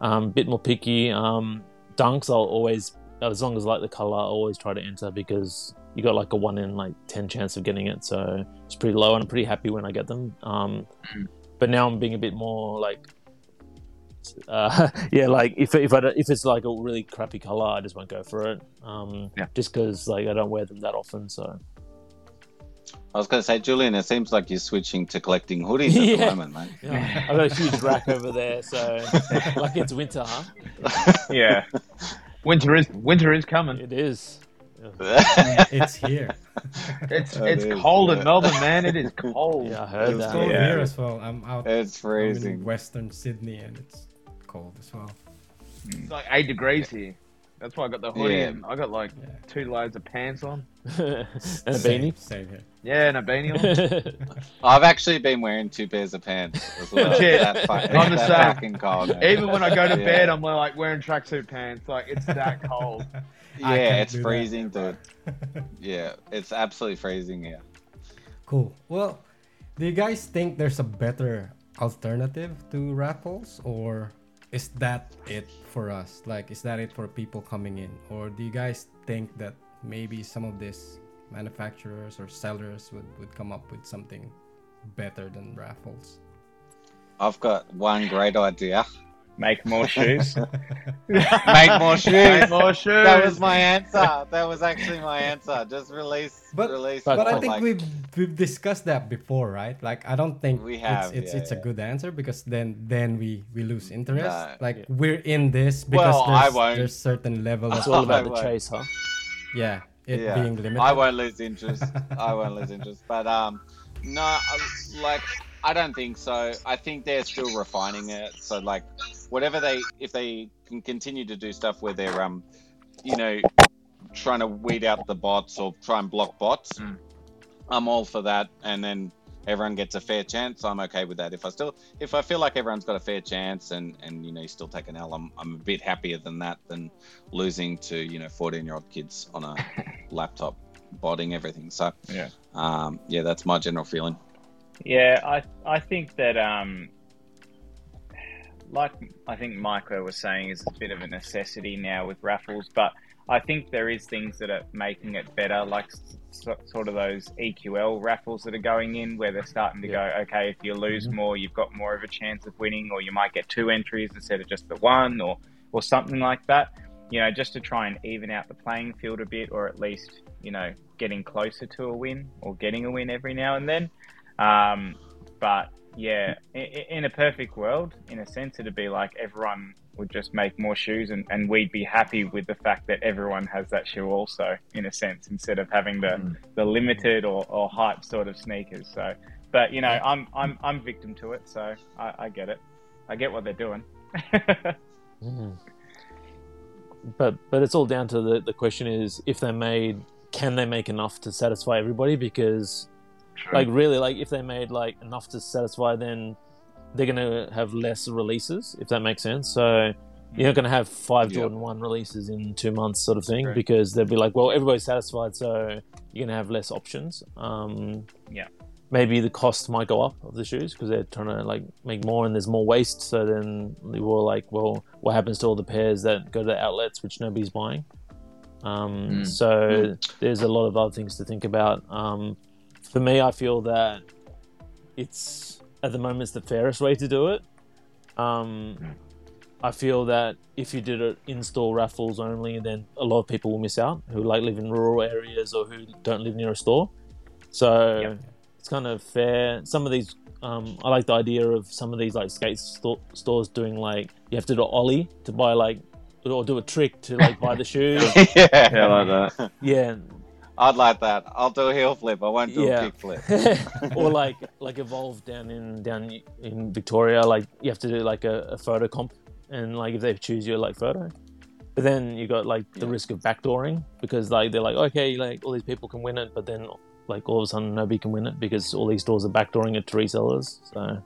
um, a bit more picky. Um, dunks, I'll always, as long as I like the color, I always try to enter because you got like a one in like ten chance of getting it. So it's pretty low, and I'm pretty happy when I get them. Um, Mm. but now I'm being a bit more like. Uh, yeah, like if if I don't, if it's like a really crappy color, I just won't go for it. Um, Yeah. just because like I don't wear them that often, so I was going to say, Julian, it seems like you're switching to collecting hoodies at Yeah. the moment, mate. yeah, I've got a huge rack over there. So like it's winter, huh? Yeah. Winter is winter is coming. It is. it's here. It's It it's is, cold yeah. in Melbourne, man. It is cold. Yeah, I heard It's It's that. cold Yeah. here as well. I'm out it's I'm in freezing. Western Sydney and it's cold as well. It's like eight degrees here. That's why I got the hoodie Yeah. and I got like Yeah. two loads of pants on. and a Same, beanie. same here. Yeah, and a beanie on. I've actually been wearing two pairs of pants as well. Legit. That's fucking, I'm the that's same. fucking cold. Even when I go to Yeah. bed, I'm like wearing tracksuit pants. Like it's that cold. Yeah, it's do that. freezing, dude. Yeah, it's absolutely freezing here. Cool. Well, do you guys think there's a better alternative to raffles, or is that it for us? Like, is that it for people coming in, or do you guys think that maybe some of these manufacturers or sellers would, would come up with something better than raffles? I've got one great idea. Make more shoes. Make more shoes. Make more shoes. That was my answer. That was actually my answer. Just release, But- release. but But I think like- we've we've discussed that before, right? Like I don't think We have, it's it's, yeah, it's a good answer because then then we we lose interest. No. like we're in this because Well, I there's, won't. there's certain level It's of all about I the won't. chase, huh? yeah it Yeah. being limited. I won't lose interest. I won't lose interest. But um, no, like I don't think so. I think they're still refining it. So like, whatever they, if they can continue to do stuff where they're um, you know, trying to weed out the bots or try and block bots, Mm. I'm all for that. And then everyone gets a fair chance. I'm okay with that. If I still, if I feel like everyone's got a fair chance and and you know you still take an L, I'm I'm a bit happier than that than losing to you know 14 year old kids on a laptop botting everything. So Yeah. um, yeah, that's my general feeling. Yeah, I I think that um, like I think Michael was saying, is a bit of a necessity now with raffles, but I think there is things that are making it better, like so, sort of those EQL raffles that are going in, where they're starting to go, okay, if you lose more, you've got more of a chance of winning, or you might get two entries instead of just the one, or or something like that. You know, just to try and even out the playing field a bit, or at least you know getting closer to a win or getting a win every now and then. Um, but yeah, in, in a perfect world, in a sense, it'd be like everyone would just make more shoes and, and we'd be happy with the fact that everyone has that shoe also, in a sense, instead of having the, Mm. the limited or, or hype sort of sneakers. So, but you know, I'm, I'm, I'm victim to it. So I, I get it. I get what they're doing. Mhm. But but it's all down to the the question is if they made can they make enough to satisfy everybody because like really like if they made like enough to satisfy then they're gonna have less releases if that makes sense so you're not gonna have five Yeah. jordan 1 releases in two months sort of thing True. because they'll be like well everybody's satisfied so you're gonna have less options um Yeah. maybe the cost might go up of the shoes because they're trying to like make more and there's more waste so then we were like well what happens to all the pairs that go to the outlets which nobody's buying um, Mm. so there's a lot of other things to think about um, for me i feel that it's at the moment it's the fairest way to do it. Um, i feel that if you did it in-store raffles only then a lot of people will miss out who like live in rural areas or who don't live near a store. So Yep. it's kind of fair. Some of these um, i like the idea of some of these like skate sto- stores doing like you have to do an ollie to buy like or do a trick to like buy the shoes. Yeah, Yeah, I like that. yeah I'd like that. I'll do a heel flip. I won't do Yeah. a kick flip. or like like evolve down in down in Victoria, like you have to do like a, a photo comp, and like if they choose your like photo, but then you got like the Yeah. risk of backdooring because like they're like okay, like all these people can win it, but then like all of a sudden nobody can win it because all these stores are backdooring it to resellers. So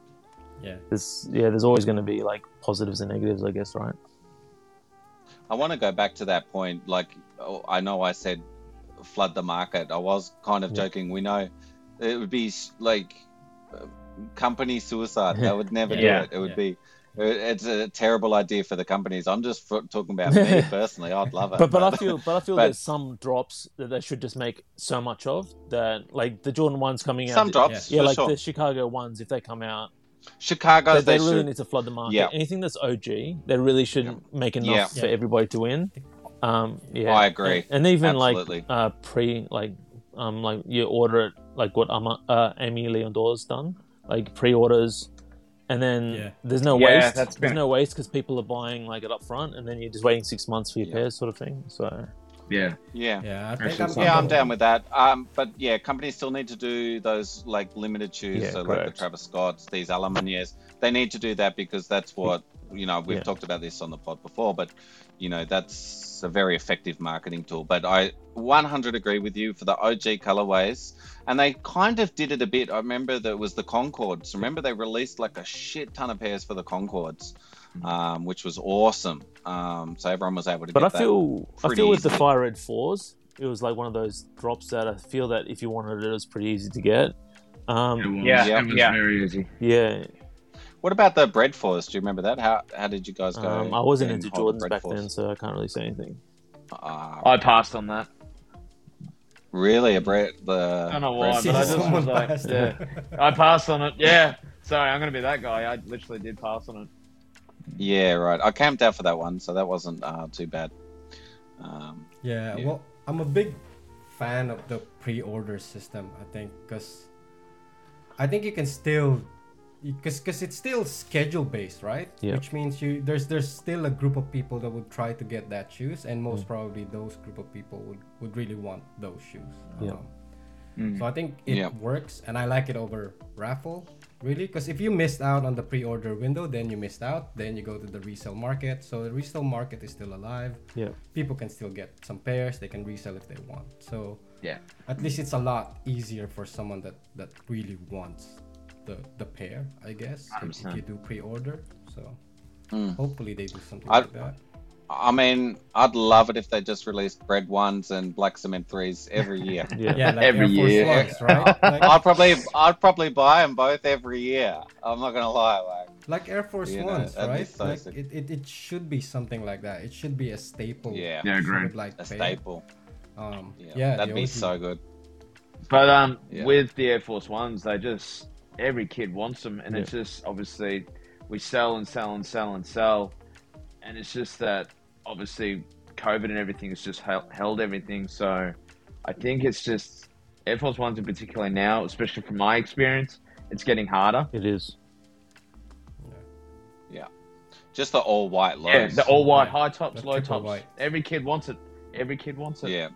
Yeah. there's yeah, there's always going to be like positives and negatives, I guess, right? I want to go back to that point. Like, oh, I know I said flood the market. I was kind of Yeah. joking. We know it would be like uh, company suicide. They would never Yeah. do it. It would Yeah. be. It's a terrible idea for the companies. I'm just f- talking about me personally. I'd love it. But but I feel but I feel but- there's some drops that they should just make so much of that like the Jordan ones coming out. some drops, Yeah, for like sure. the Chicago ones, if they come out, Chicago, they, they, they really should. need to flood the market. Yeah. Anything that's OG, they really should make enough Yeah. for Yeah. everybody to win. Um, yeah, I agree. And, and even Absolutely. like uh, pre, like um, like you order it, like what Ama, uh, Aimé Leon Dore done, like pre-orders, and then Yeah. there's no Yeah, waste. that's There's been- no waste because people are buying like it up front, and then you're just waiting six months for your Yeah. pairs, sort of thing. So Yeah. yeah. Yeah, I think I'm, Yeah, I'm down with that. Um, but yeah, companies still need to do those like limited shoes, Yeah, so like the. Travis Scotts, these A Ma Maniéres. They need to do that because that's what you know. We've Yeah. talked about this on the pod before, but you know that's a very effective marketing tool. But I 100 agree with you for the OG colorways, and they kind of did it a bit. I remember that was the Concords. Remember they released like a shit ton of pairs for the Concords, um, which was awesome. Um, so everyone was able to. Get it. But get I that. feel I feel with the. Fire Red fours, it was like one of those drops that I feel that if you wanted it, it was pretty easy to get. It Um, was, Yeah, it was yeah. very easy. yeah, What about the bread force? Do you remember that? How how did you guys go? um, I wasn't into hold Jordans bread back force? then, so I can't really say anything. Uh, I passed on that. really, a bread the. I don't know why, See but I just was like, passed yeah. I passed on it. Yeah. Sorry, I'm gonna be that guy. I literally did pass on it. Yeah, right. I camped out for that one, so that wasn't uh, too bad. Um, Yeah, Yeah. well, I'm a big fan of the pre-order system. I think because I think you can still because because it's still schedule based, right? Yeah. Which means you there's there's still a group of people that would try to get that shoes, and Mm. most probably those group of people would would really want those shoes. Yeah. Um, Mm. So I think it Yeah. works, and I like it over raffle. Really, because if you missed out on the pre-order window, then you missed out. Then you go to the resale market. So the resale market is still alive Yeah, people can still get some pairs they can resell if they want so Yeah. at least it's a lot easier for someone that that really wants the the pair i guess if, if you do pre-order so Hmm. hopefully they do something I- like that I mean, I'd love it if they just released bread ones and black cement threes every year. yeah, yeah like Every Air Force year. Ones, right like, I'd probably, I'd probably buy them both every year. I'm not gonna lie, like. like air force You know, ones that'd right so like it, it, it should be something like that it should be a staple Yeah. Yeah, agree. like A staple. um Yeah, yeah, that'd be OG. so good. But um, Yeah. with the Air Force Ones, they just every kid wants them, and Yeah. it's just obviously we sell and sell and sell and sell, and it's just that obviously COVID and everything has just held, held everything. So I think it's just Air Force Ones in particular now, especially from my experience, it's getting harder. it is. Yeah. Just the all white lows. Yeah, the all white high tops, The low tops. white. Every kid wants it. Every kid wants it. Yeah.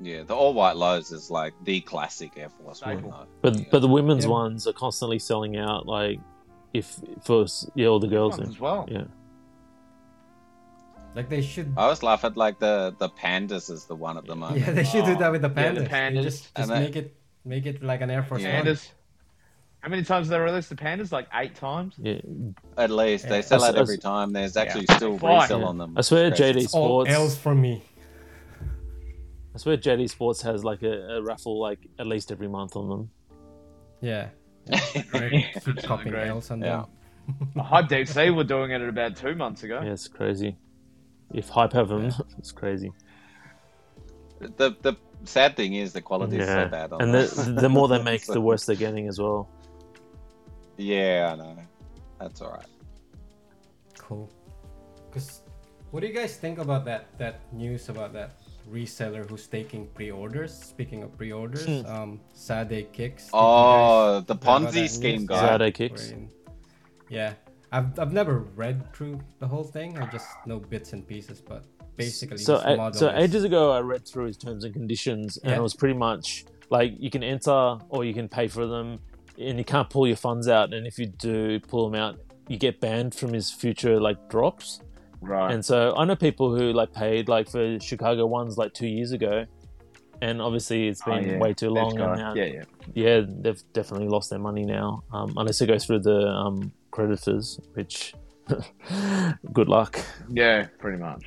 Yeah, the all white lows is like the classic Air Force One. Staple. though. But Yeah. but the women's Yeah. ones are constantly selling out. Like if for yeah, all the girls. Ones as well. Yeah, like they should I always laugh at like the the pandas is the one at the moment. yeah they should do that with the Yeah, pandas, the pandas. just just And that- make it make it like an air force Yeah. one Pandas. How many times have they released the pandas? Like eight times. yeah. At least Yeah. they sell As- out every time. There's actually Yeah. still Fine. resale Yeah. on them. I swear, JD It's all Sports. L's for me I swear, JD Sports has like a, a raffle like at least every month on them. Yeah. Keep Absolutely copying great. On Yeah. them. Hype DC were doing it about two months ago. Yeah, it's crazy. If hype have them, it's crazy. The the sad thing is the quality is so bad. On and the, the more they make, the worse they're getting as well. Yeah, I know. That's all right. Cool. Cause what do you guys think about that that news about that reseller who's taking pre-orders? Speaking of pre-orders, Hmm. um, Sade Kicks. Oh, the Ponzi scheme news? guy. Sade Kicks. Wherein- Yeah, I've I've never read through the whole thing. I just know bits and pieces, but basically, so his a- model so is- ages ago, I read through his terms and conditions, and Yeah. it was pretty much like you can enter or you can pay for them, and you can't pull your funds out. And if you do pull them out, you get banned from his future like drops. Right. And so I know people who like paid like for Chicago ones like two years ago, and obviously it's been yeah. way too long. And now, Yeah, yeah. yeah, they've definitely lost their money now, um, unless it goes through the um, creditors, which good luck. Yeah, pretty much.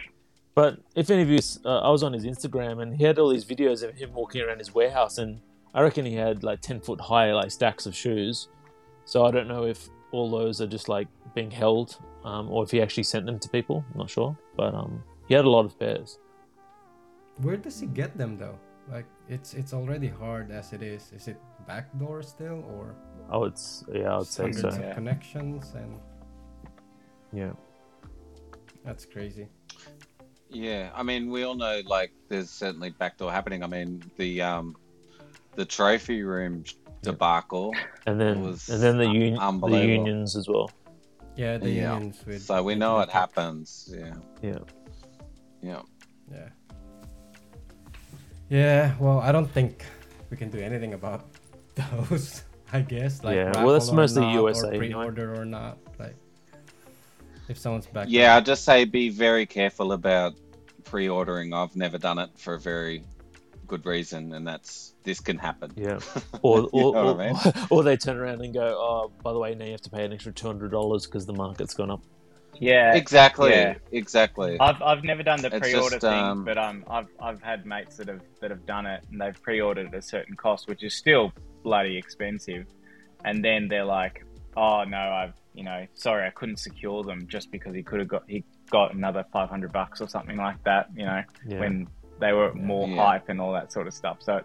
But if any of you, uh, I was on his Instagram and he had all these videos of him walking around his warehouse, and I reckon he had like ten foot high like stacks of shoes. So I don't know if all those are just like being held, um, or if he actually sent them to people. I'm not sure, but um, he had a lot of pairs. Where does he get them though? Like it's it's already hard as it is. Is it backdoor still or oh, it's yeah, I would say so. of Yeah. connections and Yeah, that's crazy. Yeah, I mean, we all know like there's certainly backdoor happening. I mean, the um, the trophy room debacle. and then was and then the un- the unions as well. Yeah, the Yeah. unions with So we know with it happens. Yeah, Yeah, yeah. Yeah. Yeah, well, I don't think we can do anything about those. I guess like Yeah, well, that's mostly not, USA or pre-order or not. Like if someone's back. Yeah, I'd just say be very careful about pre-ordering. I've never done it for a very good reason, and that's this can happen. yeah. Or You or, know or, I mean? or they turn around and go, oh, by the way, now you have to pay an extra two hundred dollars because the market's gone up. Yeah, Exactly, Yeah. exactly. I've, I've never done the It's pre-order just, thing, um, but um, I've I've had mates that have that have done it, and they've pre-ordered at a certain cost, which is still bloody expensive. And then they're like, "Oh no, I've you know, sorry, I couldn't secure them just because he could have got he got another five hundred bucks or something like that." You know, Yeah. when they were more Yeah. hype and all that sort of stuff. So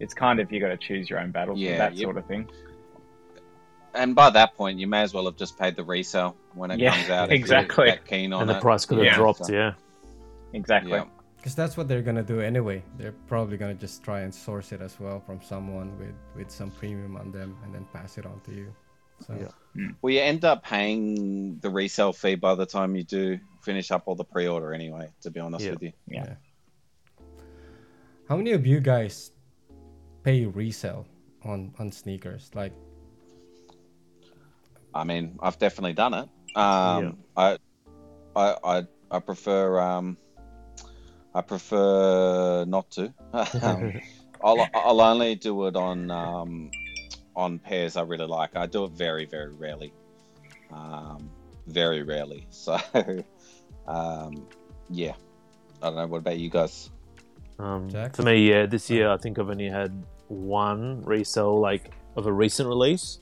it's kind of you got to choose your own battles Yeah, with that you- sort of thing. And by that point, you may as well have just paid the resale when it Yeah, comes out. exactly. that keen on and the it. price could have Yeah. dropped. So- Yeah, Exactly. Yeah. Because that's what they're gonna do anyway. They're probably gonna just try and source it as well from someone with with some premium on them, and then pass it on to you. So Yeah. Hmm. Well, you end up paying the resale fee by the time you do finish up all the pre-order anyway. To be honest Yeah. with you. Yeah. How many of you guys pay resale on on sneakers? Like I mean, I've definitely done it. Um, I, I, I, I prefer, um, I prefer not to. Um, I'll, I'll only do it on, um, on pairs I really like. I do it very, very rarely. Um, very rarely. So, um, yeah. I don't know. What about you guys? Um, Jack? for me, yeah, this year I think I've only had one resale like of a recent release.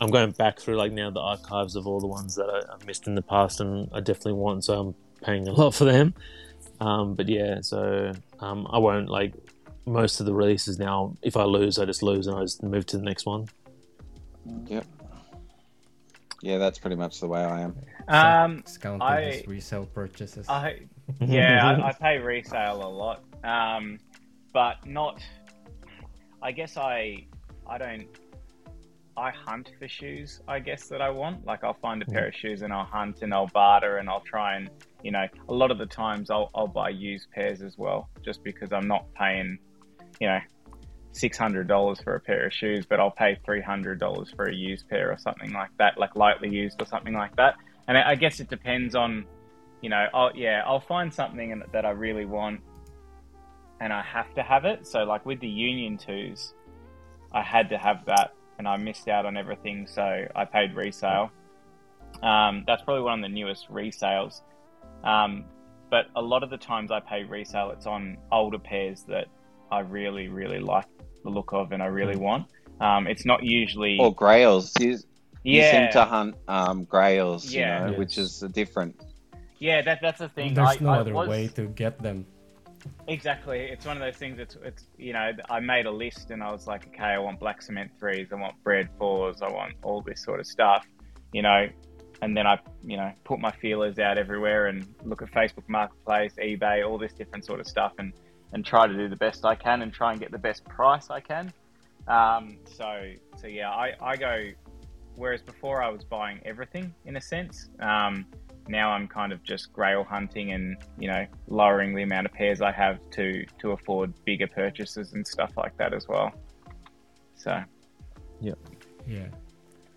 I'm going back through like now the archives of all the ones that I, I've missed in the past, and I definitely want, so I'm paying a lot for them. Um, but yeah, so um, I won't like most of the releases now. If I lose, I just lose, and I just move to the next one. Yep. Yeah, that's pretty much the way I am. Um, discounting I- his resale purchases. I yeah, I, I pay resale a lot, um, but not. I guess I I don't. I hunt for shoes. I guess that I want. Like I'll find a pair of shoes and I'll hunt and I'll barter and I'll try and you know a lot of the times I'll I'll buy used pairs as well, just because I'm not paying, you know. Six hundred dollars for a pair of shoes, but I'll pay three hundred dollars for a used pair or something like that, like lightly used or something like that. And I I guess it depends on you know, I'll, yeah, I'll find something that I really want, and I have to have it. So, like with the Union twos, I had to have that, and I missed out on everything, so I paid resale. Um, that's probably one of the newest resales. Um, but a lot of the times I pay resale, it's on older pairs that I really, really like the look of, and I really want. Um, it's not usually, Or grails. You, you yeah, seem to hunt um, grails, Yeah. you know, Yes. which is different. yeah. That that's the thing. There's I, no I other was- way to get them. Exactly. It's one of those things. It's it's you know I made a list and I was like, okay, I want black cement threes, I want bread fours, I want all this sort of stuff, you know, and then I you know put my feelers out everywhere and look at Facebook Marketplace, eBay, all this different sort of stuff, and and try to do the best I can and try and get the best price I can. Um, so so yeah, I I go. Whereas before I was buying everything in a sense. Um, now I'm kind of just grail hunting and you know lowering the amount of pairs I have to to afford bigger purchases and stuff like that as well. So Yeah. Yeah,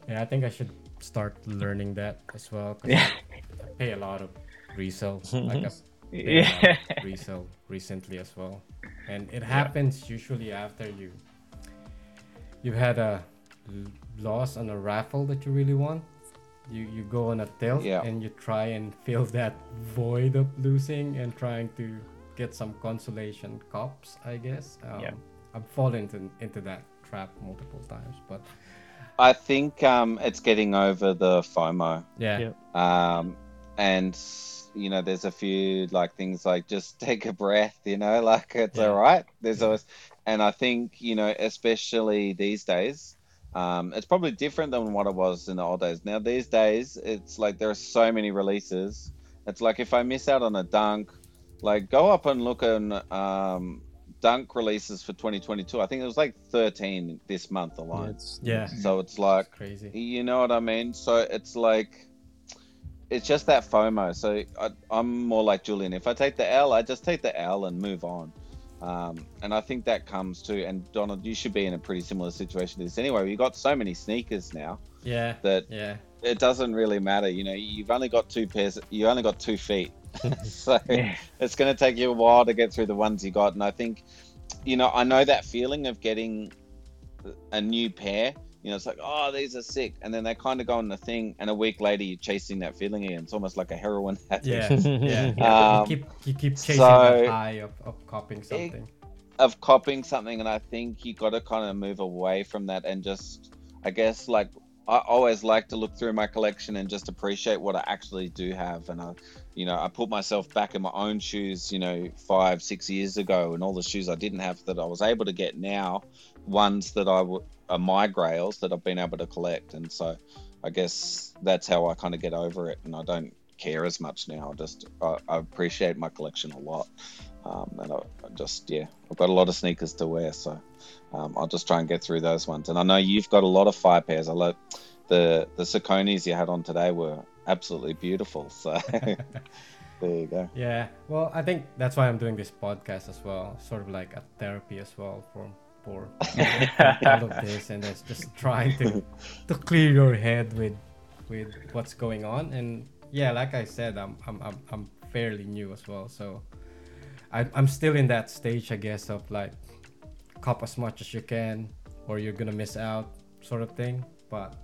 yeah. I think I should start learning that as well. 'cause yeah, I pay a lot of resale. like I paid a lot yeah, resale recently as well. and it happens usually after you you've had a loss on a raffle that you really want. You you go on a tilt Yeah. and you try and fill that void of losing and trying to get some consolation cups. I guess. Um, Yeah. I've fallen into, into that trap multiple times, but I think um, it's getting over the FOMO. yeah, Yeah. um, and you know there's a few like things like just take a breath you know like it's Yeah. all right there's Yeah. always and i think you know especially these days um, it's probably different than what it was in the old days now these days it's like there are so many releases it's like if i miss out on a dunk like go up and look on um, dunk releases for 2022 i think it was like 13 this month Yeah, alone it's, yeah, so it's like crazy. you know what I mean? So it's like, it's just that FOMO. So I, I'm more like Julian. If I take the L, I just take the L and move on. Um, and I think that comes too. And Donald, you should be in a pretty similar situation to this anyway. We've got so many sneakers now Yeah, that yeah, it doesn't really matter. You know, you've only got two pairs. You only got two feet. so Yeah. it's going to take you a while to get through the ones you got. And I think, you know, I know that feeling of getting a new pair. You know, it's like, oh, these are sick, and then they kind of go on the thing, and a week later you're chasing that feeling again. It's almost like a heroin addict. yeah, yeah. yeah. Um, you keep you keep chasing so- that high of, of copping something. of copping something, and I think you got to kind of move away from that and just, I guess, like I always like to look through my collection and just appreciate what I actually do have, and I, you know, I put myself back in my own shoes, you know, five, six years ago, and all the shoes I didn't have that I was able to get now, ones that I w- are my grails that I've been able to collect, and so I guess that's how I kind of get over it, and I don't care as much now. I just I, I appreciate my collection a lot. Um, and I, I just yeah, I've got a lot of sneakers to wear, so um, I'll just try and get through those ones. And I know you've got a lot of fire pairs. I love the the Sauconys you had on today were absolutely beautiful. So there you go. Yeah, well, I think that's why I'm doing this podcast as well, sort of like a therapy as well for for all of this, and it's just trying to to clear your head with with what's going on. And yeah, like I said, I'm I'm I'm, I'm fairly new as well, so I, I'm still in that stage, I guess, of like cop as much as you can, or you're gonna miss out, sort of thing. But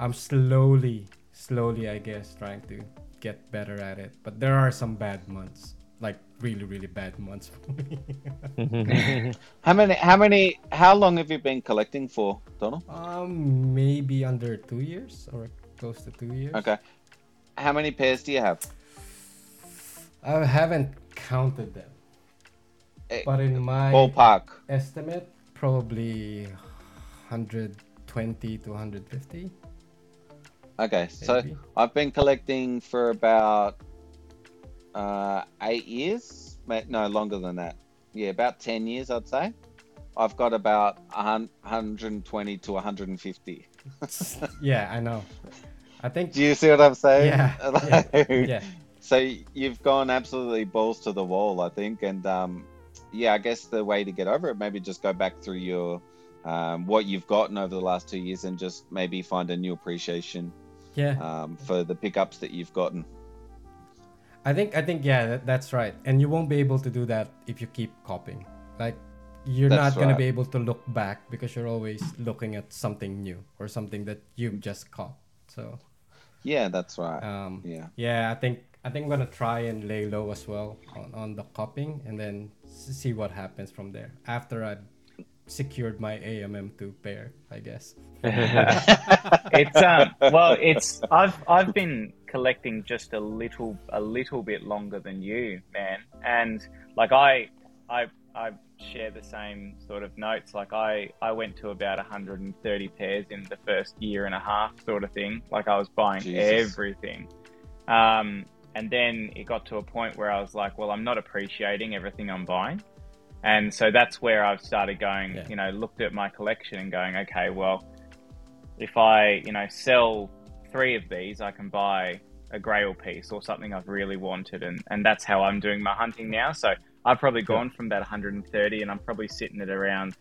i'm slowly, slowly, I guess, trying to get better at it. But there are some bad months, really, really bad months for me. How many? How many? How long have you been collecting for, Donald? um, maybe under two years or close to two years. Okay. How many pairs do you have? I haven't counted them, Eh, but in my Ballpark. estimate, probably 120 to 150. Okay, so I've been collecting for about uh, eight years. No, longer than that. Yeah, about ten years, I'd say. I've got about 120 to 150. yeah, I know. I think. Do you see what I'm saying? Yeah, yeah, yeah. So you've gone absolutely balls to the wall, I think, and um, yeah, I guess the way to get over it, maybe just go back through your um, what you've gotten over the last two years, and just maybe find a new appreciation Yeah, um, for the pickups that you've gotten. I think I think yeah, that, that's right. And you won't be able to do that if you keep copping. Like you're That's not gonna be able to look back because you're always looking at something new or something that you've just caught. So Yeah, that's right. um, yeah. yeah, I think I think I'm gonna try and lay low as well on, on the copping and then see what happens from there after I've secured my AMM2 pair, I guess. it's um well it's I've I've been collecting just a little a little bit longer than you, man. And like I I I share the same sort of notes. Like I I went to about 130 pairs in the first year and a half sort of thing. Like I was buying Jesus. everything. Um and then it got to a point where I was like, well, I'm not appreciating everything I'm buying. And so that's where I've started going, Yeah. you know, looked at my collection and going, okay, well, if I, you know, sell three of these, I can buy a grail piece or something I've really wanted. And, and that's how I'm doing my hunting now. So I've probably gone from that 130 and I'm probably sitting at around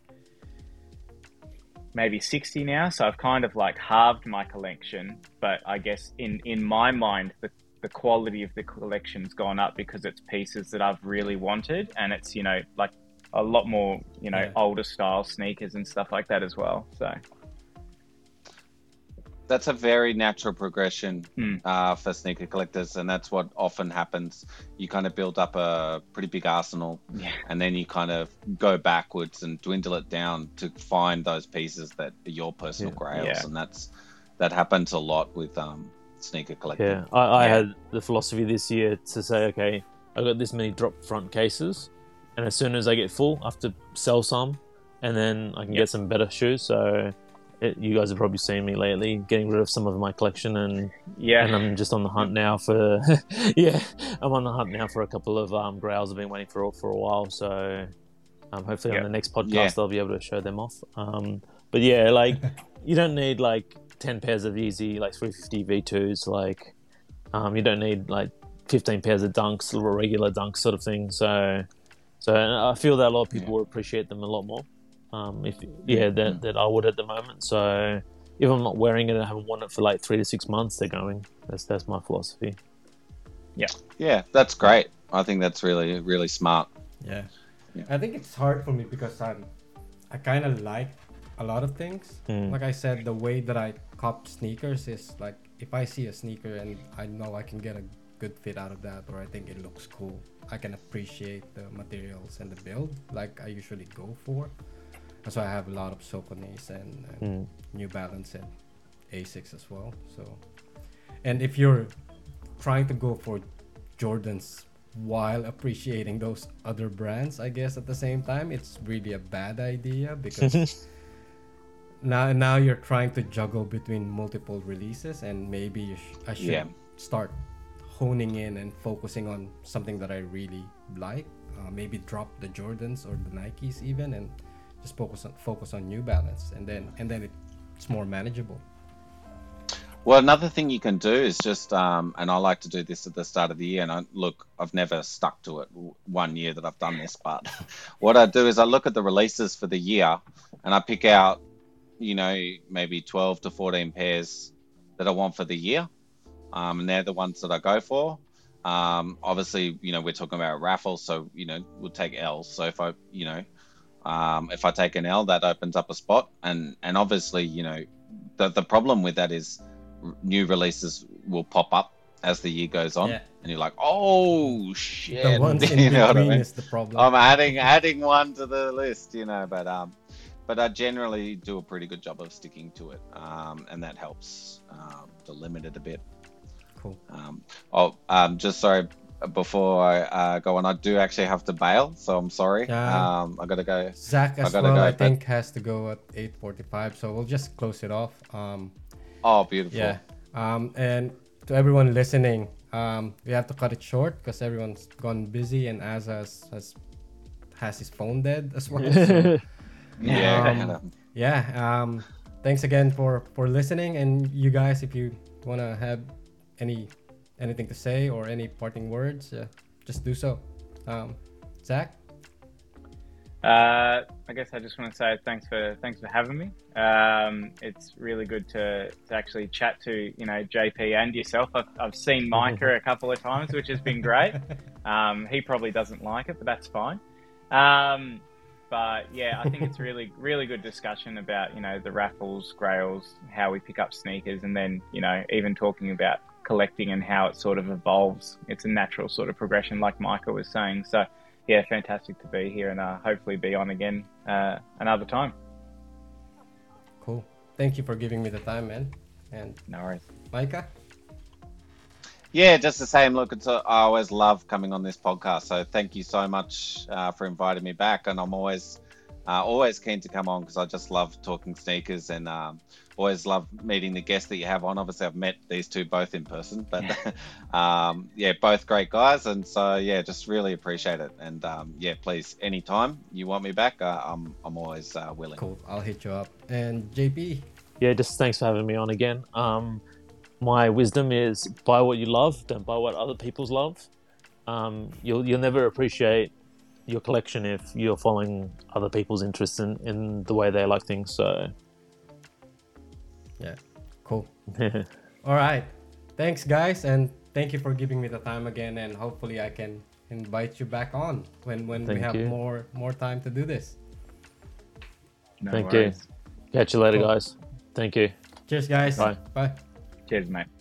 maybe 60 now. So I've kind of like halved my collection. But I guess in, in my mind, the, the quality of the collection's gone up because it's pieces that I've really wanted. And it's, you know, like a lot more, you know, Yeah. older style sneakers and stuff like that as well. So That's a very natural progression Hmm. uh, for sneaker collectors, and that's what often happens. You kind of build up a pretty big arsenal, yeah, and then you kind of go backwards and dwindle it down to find those pieces that are your personal Yeah. grails, Yeah. and that's that happens a lot with um, sneaker collecting. Yeah, I, I Yeah. had the philosophy this year to say, okay, I got this many drop front cases, and as soon as I get full, I have to sell some, and then I can Yep. get some better shoes. So, it, you guys have probably seen me lately getting rid of some of my collection, and yeah, and I'm just on the hunt now for, yeah, I'm on the hunt now for a couple of um, grails I've been waiting for for a while. So, um, hopefully Yeah. on the next podcast Yeah. I'll be able to show them off. Um, but yeah, like you don't need like ten pairs of Yeezy like 350 V2s. Like um, you don't need like 15 pairs of dunks, or regular dunks sort of thing. So, so I feel that a lot of people Yeah. will appreciate them a lot more. Um, if yeah, that that I would at the moment. So if I'm not wearing it, I haven't worn it for like three to six months. They're going. That's that's my philosophy. Yeah. Yeah, that's great. I think that's really really smart. Yeah. Yeah. I think it's hard for me because I'm I kind of like a lot of things. Mm. Like I said, the way that I cop sneakers is like if I see a sneaker and I know I can get a good fit out of that or I think it looks cool, I can appreciate the materials and the build like I usually go for. That's why I have a lot of Sauconys and, and Mm. New Balance and Asics as well. So, and if you're trying to go for Jordans while appreciating those other brands, I guess at the same time, it's really a bad idea because now now you're trying to juggle between multiple releases, and maybe you sh- I should Yeah. start honing in and focusing on something that I really like. Uh, maybe drop the Jordans or the Nikes even, and just focus on focus on New Balance, and then and then it's more manageable. Well, another thing you can do is just, um, and I like to do this at the start of the year. And I, look, I've never stuck to it one year that I've done this, but what I do is I look at the releases for the year, and I pick out, you know, maybe twelve to fourteen pairs that I want for the year, um, and they're the ones that I go for. Um, obviously, you know, we're talking about raffles, so you know, we'll take L's. So if I, you know, um, if I take an L, that opens up a spot, and and obviously, you know, the the problem with that is r- new releases will pop up as the year goes on, Yeah. and you're like, oh shit, the ones in you know what I mean? is the problem. I'm adding adding one to the list, you know, but um, but I generally do a pretty good job of sticking to it, um, and that helps um, to limit it a bit. cool. Um, oh, um, just sorry before I uh, go on, I do actually have to bail, so I'm sorry. Yeah. Um, I gotta go. Zak as gotta well, go, I but- think, has to go at 8:45, so we'll just close it off. Um, Oh, beautiful. yeah. Um, and to everyone listening, um, we have to cut it short because everyone's gone busy, and Az has has, has his phone dead as well. so, Yeah. Um, yeah. Um, thanks again for for listening, and you guys, if you wanna have any anything to say or any parting words, uh, just do so. Um, Zak. Uh, I guess I just want to say thanks for thanks for having me. Um, it's really good to, to actually chat to you know JP and yourself. I've, I've seen Micah a couple of times, which has been great. Um, he probably doesn't like it, but that's fine. Um, but yeah, I think it's really really good discussion about you know the raffles, grails, how we pick up sneakers, and then you know even talking about collecting and how it sort of evolves. It's a natural sort of progression, like Micah was saying. So yeah, fantastic to be here and uh, hopefully be on again uh, another time. Cool. Thank you for giving me the time, man. And No worries. Micah. Yeah, just the same. Look, it's a, I always love coming on this podcast. So thank you so much uh, for inviting me back, and I'm always uh, always keen to come on because I just love talking sneakers and um, always love meeting the guests that you have on. Obviously, I've met these two both in person, but um, yeah, both great guys, and so yeah, just really appreciate it. And um, yeah, please, anytime you want me back, uh, I'm I'm always uh, willing. Cool. I'll hit you up. And JP. yeah, just thanks for having me on again. Um, my wisdom is buy what you love, don't buy what other people's love. Um, you'll you'll never appreciate your collection if you're following other people's interests in, in the way they like things. So Yeah. Cool. All right. Thanks, guys, and thank you for giving me the time again. And hopefully, I can invite you back on when when we have you. more more time to do this. No Thank worries. you. Catch you later, Cool. guys. Thank you. Cheers, guys. Bye. Bye. Cheers, mate.